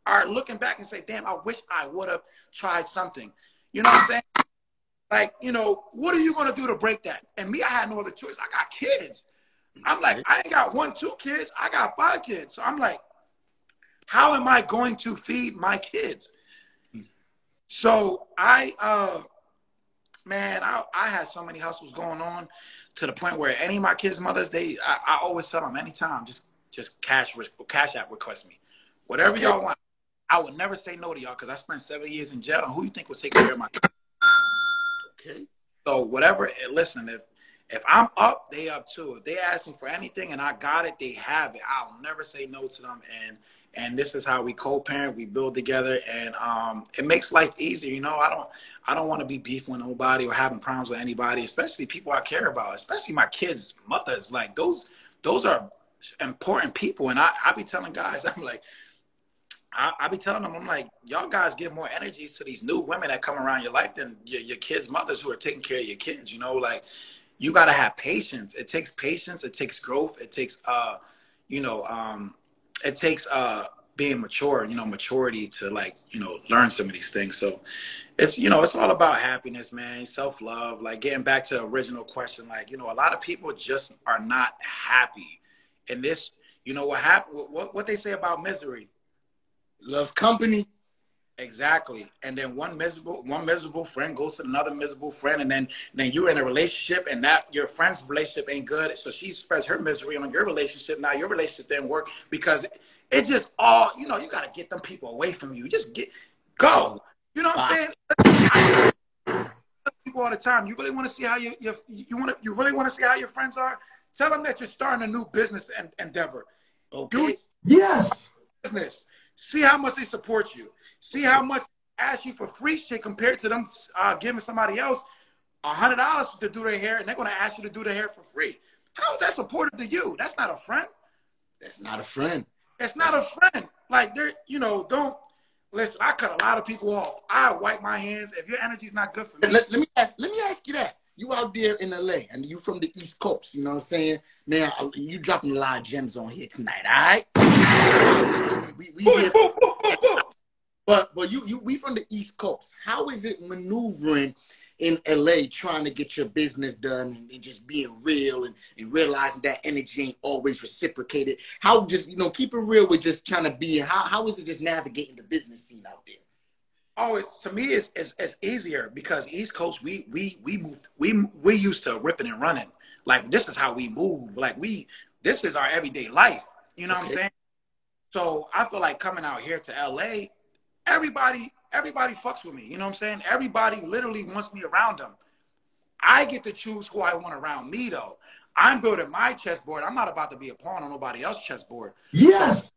D: are looking back and say, "Damn, I wish I would have tried something." You know what I'm saying? Like, you know, what are you gonna do to break that? And me, I had no other choice. I got kids. I'm like, I ain't got one, two kids. I got five kids. So I'm like, how am I going to feed my kids? So I, uh, man, I, I had so many hustles going on to the point where any of my kids' mothers, they, I, I always tell them anytime, just, just cash, risk cash app request me, whatever y'all want. I would never say no to y'all because I spent seven years in jail. And who you think was taking care of my? Kids? Okay. So whatever. Eh, listen, if if I'm up, they up too. If they ask me for anything and I got it, they have it. I'll never say no to them. And and this is how we co-parent, we build together, and um, it makes life easier. You know, I don't I don't want to be beefing with nobody or having problems with anybody, especially people I care about, especially my kids' mothers. Like those those are important people, and I I be telling guys, [LAUGHS] I'm like. I, I be telling them, I'm like, y'all guys give more energy to these new women that come around your life than your, your kids' mothers who are taking care of your kids. You know, like you got to have patience. It takes patience. It takes growth. It takes, uh, you know, um, it takes uh, being mature. You know, maturity to like, you know, learn some of these things. So it's, you know, it's all about happiness, man. Self love. Like getting back to the original question, like, you know, a lot of people just are not happy. And this, you know, what happened? What what they say about misery?
A: Love company.
D: Exactly. And then one miserable one miserable friend goes to another miserable friend, and then then you're in a relationship, and that your friend's relationship ain't good. So she spreads her misery on your relationship. Now your relationship didn't work because it just all you know. You got to get them people away from you. Just get go. You know what I'm saying? People all the time. You really want to see how you you you want to you really want to see how your friends are. Tell them that you're starting a new business and, endeavor.
A: Okay.
C: Do, yes.
D: Business. See how much they support you. See how much they ask you for free shit compared to them uh, giving somebody else a hundred dollars to do their hair, and they're gonna ask you to do their hair for free. How is that supportive to you? That's not a friend.
A: That's not a friend.
D: It's not a friend. Like they're, you know, don't listen. I cut a lot of people off. I wipe my hands. If your energy's not good for me,
A: let, let me ask. Let me ask you that. You out there in LA, and you from the East Coast. You know what I'm saying? Man, you dropping a lot of gems on here tonight. All right. we, we, we, but but you you we from the East Coast. How is it maneuvering in LA trying to get your business done and, and, just being real and, and realizing that energy ain't always reciprocated? How just you know keep it real with just trying to be how how is it just navigating the business scene out there?
D: Oh, it's to me it's, it's, it's easier because East Coast we we we move we we used to ripping and running. Like this is how we move. Like we this is our everyday life. You know okay. what I'm saying? So I feel like coming out here to LA, everybody, everybody fucks with me. You know what I'm saying? Everybody literally wants me around them. I get to choose who I want around me though. I'm building my chessboard. I'm not about to be a pawn on nobody else's chessboard.
C: Yes.
D: So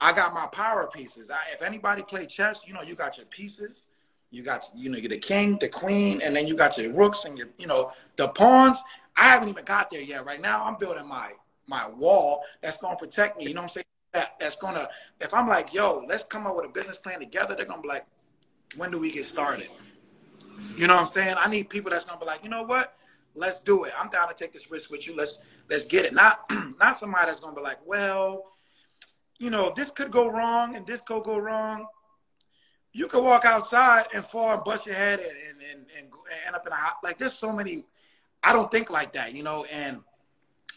D: I got my power pieces. I, if anybody play chess, you know, you got your pieces. You got, you know, you're the king, the queen, and then you got your rooks and your, you know, the pawns. I haven't even got there yet. Right now, I'm building my my wall that's gonna protect me. You know what I'm saying? That that's gonna. If I'm like, yo, let's come up with a business plan together. They're gonna be like, when do we get started? You know what I'm saying? I need people that's gonna be like, you know what? Let's do it. I'm down to take this risk with you. Let's let's get it. Not [CLEARS THROAT] not somebody that's gonna be like, well, you know, this could go wrong and this could go wrong. You could walk outside and fall and bust your head and and, and, and end up in a hot like there's so many I don't think like that, you know, and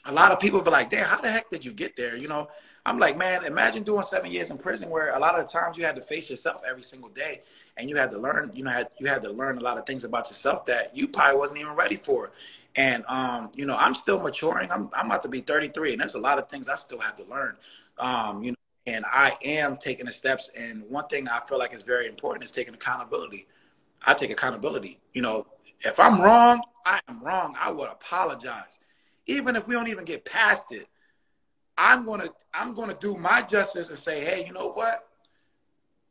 D: a lot of people be like, damn, how the heck did you get there? You know, I'm like, man, imagine doing seven years in prison where a lot of the times you had to face yourself every single day and you had to learn, you know, had, you had to learn a lot of things about yourself that you probably wasn't even ready for. And, um, you know, I'm still maturing. I'm, I'm about to be 33 and there's a lot of things I still have to learn. Um, you know, and I am taking the steps. And one thing I feel like is very important is taking accountability. I take accountability. You know, if I'm wrong, I am wrong. I would apologize. Even if we don't even get past it, I'm gonna I'm gonna do my justice and say, hey, you know what?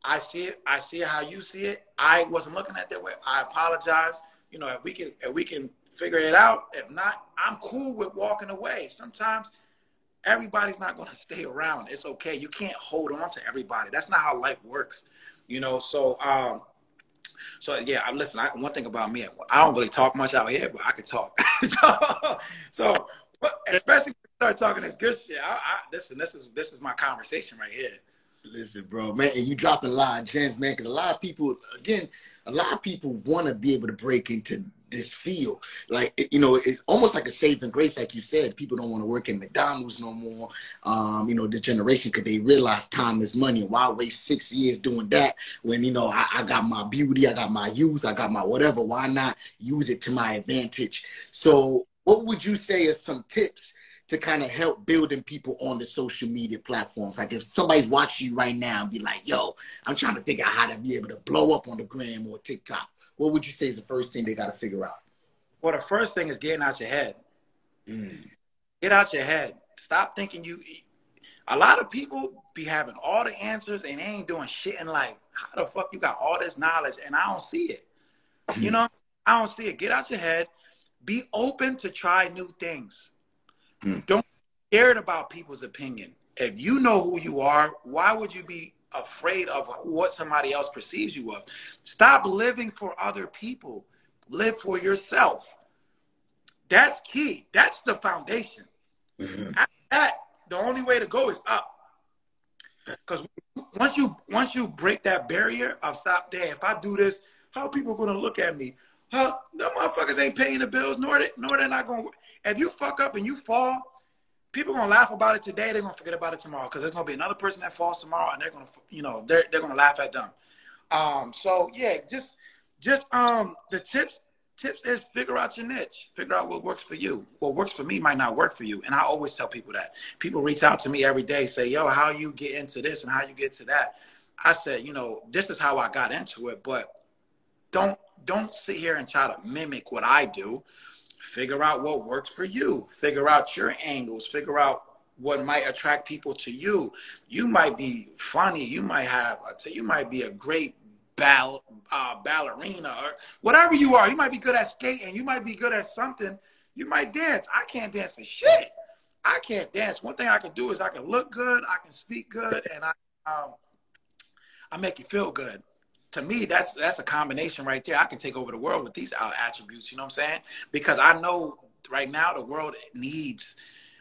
D: I see it. I see how you see it. I wasn't looking at that way. I apologize. You know, if we can if we can figure it out. If not, I'm cool with walking away. Sometimes everybody's not going [LAUGHS] to stay around. It's okay. You can't hold on to everybody. That's not how life works. You know, so um so yeah, I listen. I, one thing about me, I don't really talk much out here, but I can talk. [LAUGHS] so, so especially when start talking this good shit. I, I, listen, this is this is my conversation right here.
A: Listen, bro, man, and you dropping a lot of gems, man, because a lot of people, again, a lot of people want to be able to break into this field. Like, it, you know, it's almost like a saving grace, like you said. People don't want to work in McDonald's no more. Um, you know, the generation, because they realize time is money. Why waste six years doing that when, you know, I, I got my beauty, I got my youth, I got my whatever. Why not use it to my advantage? So, what would you say are some tips to kind of help building people on the social media platforms. Like if somebody's watching you right now and be like, yo, I'm trying to figure out how to be able to blow up on the gram or TikTok. What would you say is the first thing they got to figure out?
D: Well, the first thing is getting out your head.
A: Mm.
D: Get out your head. Stop thinking you. A lot of people be having all the answers and they ain't doing shit in life. How the fuck you got all this knowledge and I don't see it? You know, I don't see it. Get out your head. Be open to try new things.
A: Mm.
D: Don't be scared about people's opinion. If you know who you are, why would you be afraid of what somebody else perceives you of? Stop living for other people. Live for yourself. That's key. That's the foundation.
A: Mhm.
D: After that, the only way to go is up. Because once you once you break that barrier of stop there, if I do this, how people gonna look at me? How the motherfuckers ain't paying the bills, nor they nor they're not gonna. If you fuck up and you fall, people gonna laugh about it today. They're gonna forget about it tomorrow because there's gonna be another person that falls tomorrow, and they're gonna you know they're they're gonna laugh at them. Um, so yeah, just just um the tips tips is figure out your niche. Figure out what works for you. What works for me might not work for you. And I always tell people that. People reach out to me every day, say, yo, how you get into this and how you get to that. I said, you know, this is how I got into it, but don't don't sit here and try to mimic what I do. Figure out what works for you. Figure out your angles. Figure out what might attract people to you. You might be funny. You might have, you might be a great ball, uh, ballerina or whatever you are. You might be good at skating. You might be good at something. You might dance. I can't dance for shit. I can't dance. One thing I can do is I can look good, I can speak good, and I um, I make you feel good. To me, that's that's a combination right there. I can take over the world with these attributes. You know what I'm saying? Because I know right now the world needs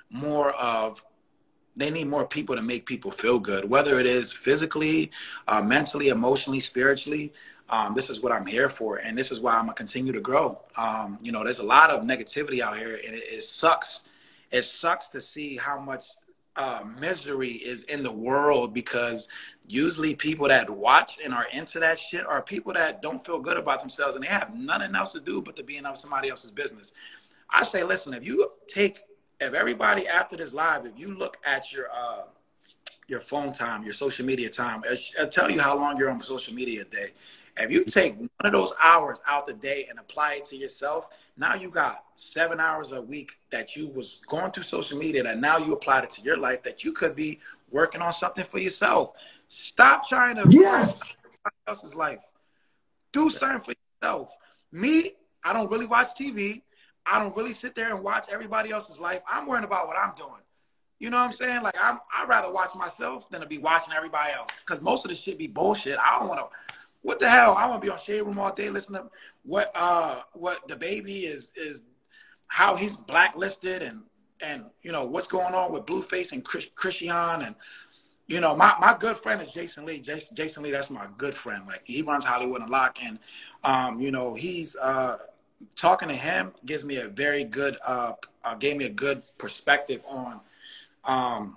D: more of they need more people to make people feel good, whether it is physically, uh, mentally, emotionally, spiritually. Um, this is what I'm here for, and this is why I'm gonna continue to grow. Um, you know, there's a lot of negativity out here, and it, it sucks. It sucks to see how much uh, misery is in the world because usually people that watch and are into that shit are people that don't feel good about themselves and they have nothing else to do but to be in somebody else's business. I say, listen, if you take if everybody after this live, if you look at your uh, your phone time, your social media time. I tell you how long you're on social media a day. If you take one of those hours out the day and apply it to yourself, now you got seven hours a week that you was going through social media that now you applied it to your life that you could be working on something for yourself. Stop trying to
C: yes.
D: else's life. Do something for yourself. Me, I don't really watch TV. I don't really sit there and watch everybody else's life. I'm worrying about what I'm doing. You know what I'm saying? Like I'm I'd rather watch myself than to be watching everybody else. Cause most of the shit be bullshit. I don't wanna what the hell? I want to be on Shade Room all day listening to what uh what DaBaby is is how he's blacklisted and and you know what's going on with Blueface and Chris, Chrisean and you know my, my good friend is Jason Lee. Jason, Jason Lee, that's my good friend. Like he runs Hollywood Unlocked and um you know he's uh talking to him gives me a very good uh, uh gave me a good perspective on um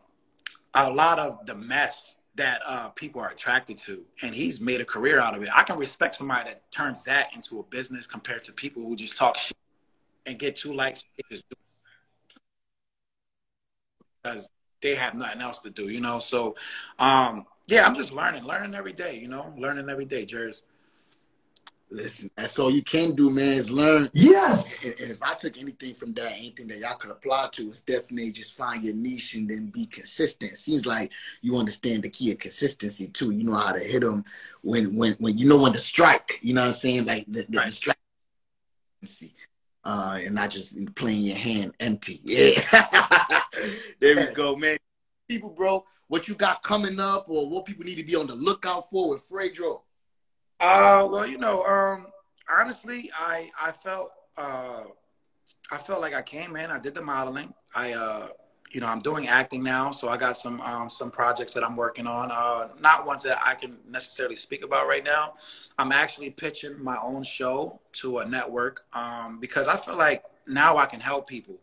D: a lot of the mess that uh, people are attracted to, and he's made a career out of it. I can respect somebody that turns that into a business compared to people who just talk shit and get two likes because they have nothing else to do, you know. So, um, yeah, I'm just learning, learning every day, you know, learning every day, Jers.
A: Listen, that's all you can do, man, is learn.
C: Yes.
A: And, and, if I took anything from that, anything that y'all could apply to, is definitely just find your niche and then be consistent. It seems like you understand the key of consistency too. You know how to hit them when when when you know when to strike. You know what I'm saying? Like the, the right. strike. Uh, and not just playing your hand empty. [LAUGHS] Yeah. there we go, man. People, bro, what you got coming up or what people need to be on the lookout for with Fredo?
D: Uh, well, you know, um, honestly, I I felt uh, I felt like I came in. I did the modeling. I uh, you know, I'm doing acting now, so I got some um, some projects that I'm working on. Uh, not ones that I can necessarily speak about right now. I'm actually pitching my own show to a network um, because I feel like now I can help people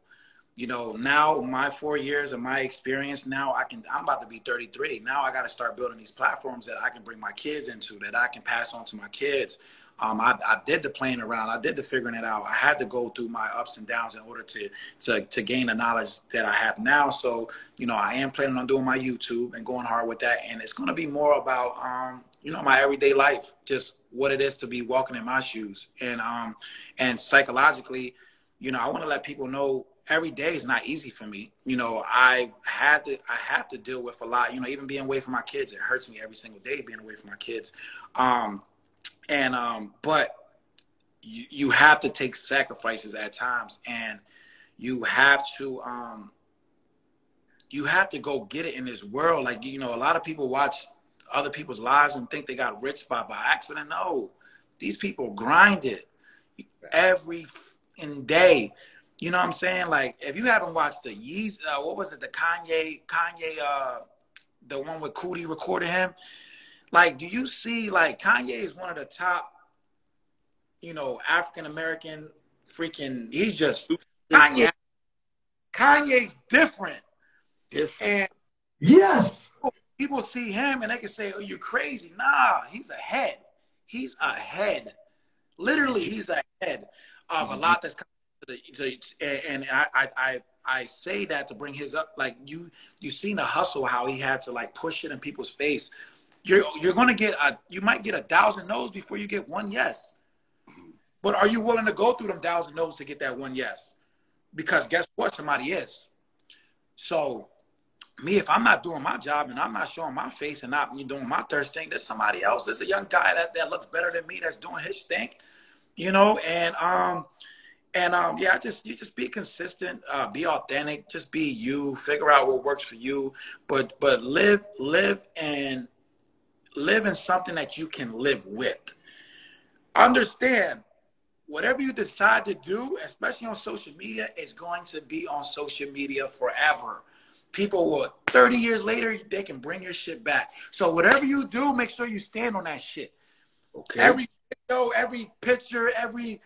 D: you know, now my four years of my experience, now I can, I'm about to be 33. Now I got to start building these platforms that I can bring my kids into, that I can pass on to my kids. Um, I, I, did the playing around. I did the figuring it out. I had to go through my ups and downs in order to, to, to gain the knowledge that I have now. So, you know, I am planning on doing my YouTube and going hard with that. And it's going to be more about, um, you know, my everyday life, just what it is to be walking in my shoes. And, um, and psychologically, you know, I want to let people know every day is not easy for me. You know, I've had to I have to deal with a lot. You know, even being away from my kids, it hurts me every single day being away from my kids. Um, and um, but you you have to take sacrifices at times, and you have to um, you have to go get it in this world. Like you know, a lot of people watch other people's lives and think they got rich by by accident. No, these people grind it every day you know what I'm saying? Like, if you haven't watched the Yeez, uh, what was it? The Kanye, Kanye, uh, the one with Coodie recorded him. Like, do you see like Kanye is one of the top, you know, African American freaking. He's just Kanye. Kanye's different.
A: Different.
D: And
C: yes,
D: people see him and they can say, "Oh, you're crazy." Nah, he's ahead. He's ahead. Literally, he's ahead of a lot that's and I, I, I say that to bring his up. Like you, you seen the hustle, how he had to like push it in people's face. You're, you're to get a, you might get a thousand no's before you get one yes. But are you willing to go through them thousand no's to get that one yes? Because guess what? Somebody is. So me, if I'm not doing my job and I'm not showing my face and not doing my thirst thing, there's somebody else. There's a young guy that, that looks better than me that's doing his thing, you know, and um, and um, yeah, just you just be consistent, uh, be authentic, just be you. Figure out what works for you, but but live live and live in something that you can live with. Understand, whatever you decide to do, especially on social media, is going to be on social media forever. People will 30 years later, they can bring your shit back. So whatever you do, make sure you stand on that shit. Okay. Every video, every picture, every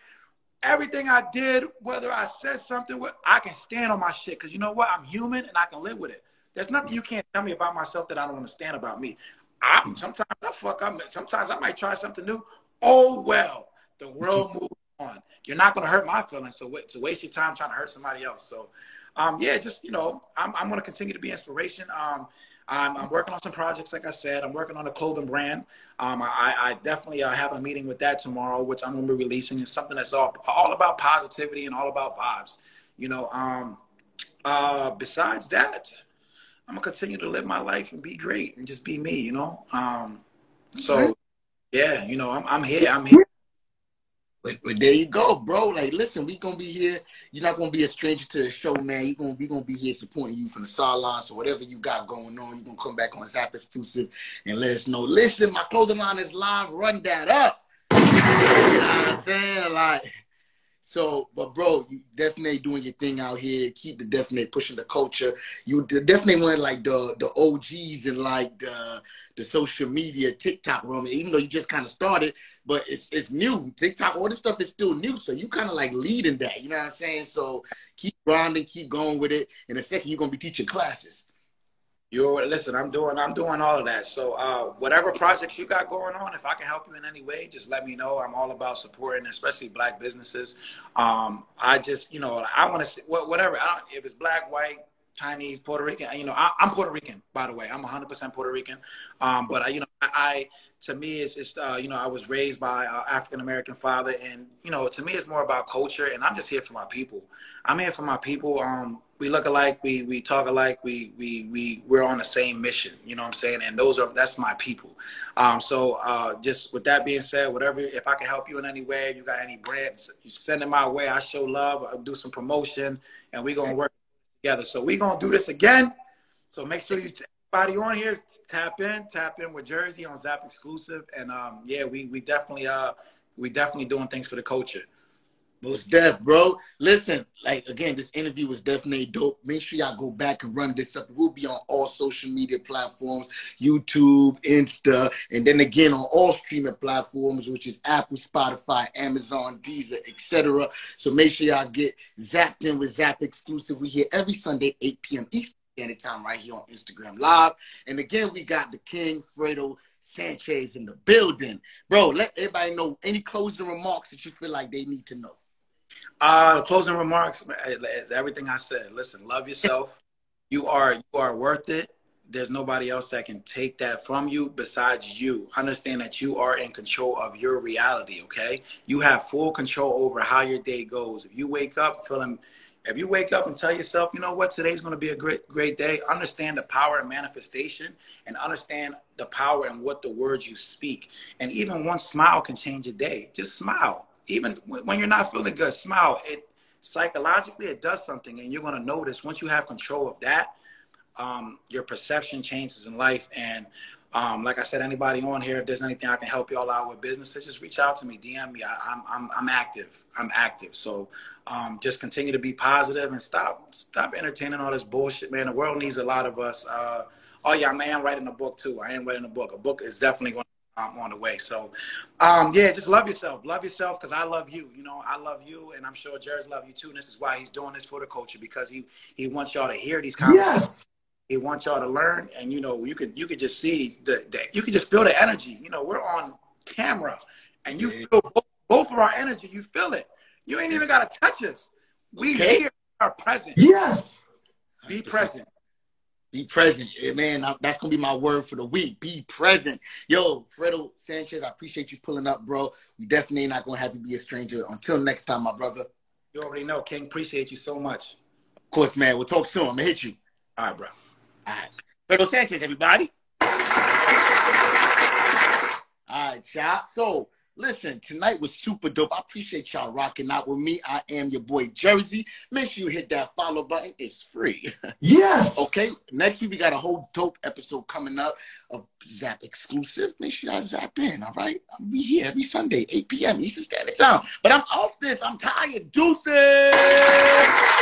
D: everything I did, whether I said something, I can stand on my shit because you know what? I'm human and I can live with it. There's nothing you can't tell me about myself that I don't understand about me. I, sometimes I fuck up. Sometimes I might try something new. Oh well, the world [LAUGHS] moves on. You're not gonna hurt my feelings, so to waste your time trying to hurt somebody else. So, um, yeah, just you know, I'm, I'm gonna continue to be inspiration. Um, I'm, I'm, working on some projects, like I said. I'm working on a clothing brand. Um, I, I, definitely uh, have a meeting with that tomorrow, which I'm going to be releasing. It's something that's all, all about positivity and all about vibes. You know, um, uh, besides that, I'm gonna continue to live my life and be great and just be me. You know. Um, so, yeah, you know, I'm, I'm here. I'm here.
A: But, but, there you go, bro. Like, listen, we gonna be here. You're not gonna be a stranger to the show, man. You gonna be gonna be here supporting you from the sidelines or whatever you got going on. You gonna come back on Zap exclusive and let us know. Listen, my clothing line is live. Run that up. You know what I'm saying? Like, so, but bro, you definitely doing your thing out here. Keep the definitely pushing the culture. You definitely one of like the the OGs and like the the social media TikTok room. Even though you just kind of started, but it's it's new. TikTok, all this stuff is still new. So you kind of like leading that. You know what I'm saying? So keep grinding, keep going with it. In a second, you're gonna be teaching classes.
D: You're listen. I'm doing. I'm doing all of that. So uh, whatever projects you got going on, if I can help you in any way, just let me know. I'm all about supporting, especially black businesses. Um, I just, you know, I want to whatever. if it's black, white, Chinese, Puerto Rican. You know, I, am Puerto Rican, by the way. I'm 100% Puerto Rican. Um, but I, you know, I, I to me, it's just uh, you know, I was raised by an African American father, and you know, to me, it's more about culture. And I'm just here for my people. I'm here for my people. Um, we look alike, we we talk alike, we we we we're on the same mission. You know what I'm saying? And those are that's my people. Um, so uh, just with that being said, whatever if I can help you in any way, you got any brands, you send it my way. I show love. I'll do some promotion, and we're gonna work together. So we're gonna do this again. So make sure you. Everybody on here, tap in, tap in with Jersey on Zap exclusive, and um, yeah, we we definitely uh we definitely doing things for the culture.
A: Most deaf, bro. Listen, like again, this interview was definitely dope. Make sure y'all go back and run this up. We'll be on all social media platforms, YouTube, Insta, and then again on all streaming platforms, which is Apple, Spotify, Amazon, Deezer, etc. So make sure y'all get zapped in with Zap exclusive. We here every Sunday, 8 p.m. Eastern Standard Time, right here on Instagram Live. And again, we got the King Fredo Sanchez in the building, bro. Let everybody know any closing remarks that you feel like they need to know.
D: Uh, closing remarks. Everything I said. Listen, love yourself. You are you are worth it. There's nobody else that can take that from you besides you. Understand that you are in control of your reality. Okay, you have full control over how your day goes. If you wake up feeling, if you wake up and tell yourself, you know what, today's going to be a great great day. Understand the power of manifestation and understand the power and what the words you speak. And even one smile can change a day. Just smile even when you're not feeling good, smile. It psychologically it does something, and you're gonna notice once you have control of that, um, your perception changes in life. And um, like I said, anybody on here, if there's anything I can help y'all out with businesses, just reach out to me, DM me. I, am I'm, I'm active. I'm active. So um, just continue to be positive and stop stop entertaining all this bullshit, man. The world needs a lot of us. Uh, oh yeah, I am writing a book too. I am writing a book. A book is definitely going um, on the way. So, um, yeah, just love yourself. Love yourself because I love you. You know, I love you, and I'm sure Jerry's love you too. And this is why he's doing this for the culture because he he wants y'all to hear these conversations. Yes. He wants y'all to learn, and you know, you could you could just see the, the you could just feel the energy. You know, we're on camera, and you yeah. feel both, both, of our energy. You feel it. You ain't even got to touch us. We okay. here are present.
C: Yes.
D: Be present.
A: Be present, man. That's gonna be my word for the week. Be present, yo, Fredo Sanchez. I appreciate you pulling up, bro. We definitely not gonna have you be a stranger. Until next time, my brother.
D: You already know, King. Appreciate you so much.
A: Of course, man. We'll talk soon. I'm gonna hit you.
D: All right, bro.
A: All right, Fredo Sanchez, everybody. All right, y'all. So. Listen, tonight was super dope. I appreciate y'all rocking out with me. I am your boy Jersey. Make sure you hit that follow button. It's free. [LAUGHS]
C: Yes.
A: okay. Next week we got a whole dope episode coming up of Zap exclusive. Make sure y'all zap in. All right. I'll be here every Sunday, 8 p.m. Eastern Standard Time. But I'm off this. I'm tired. Deuces.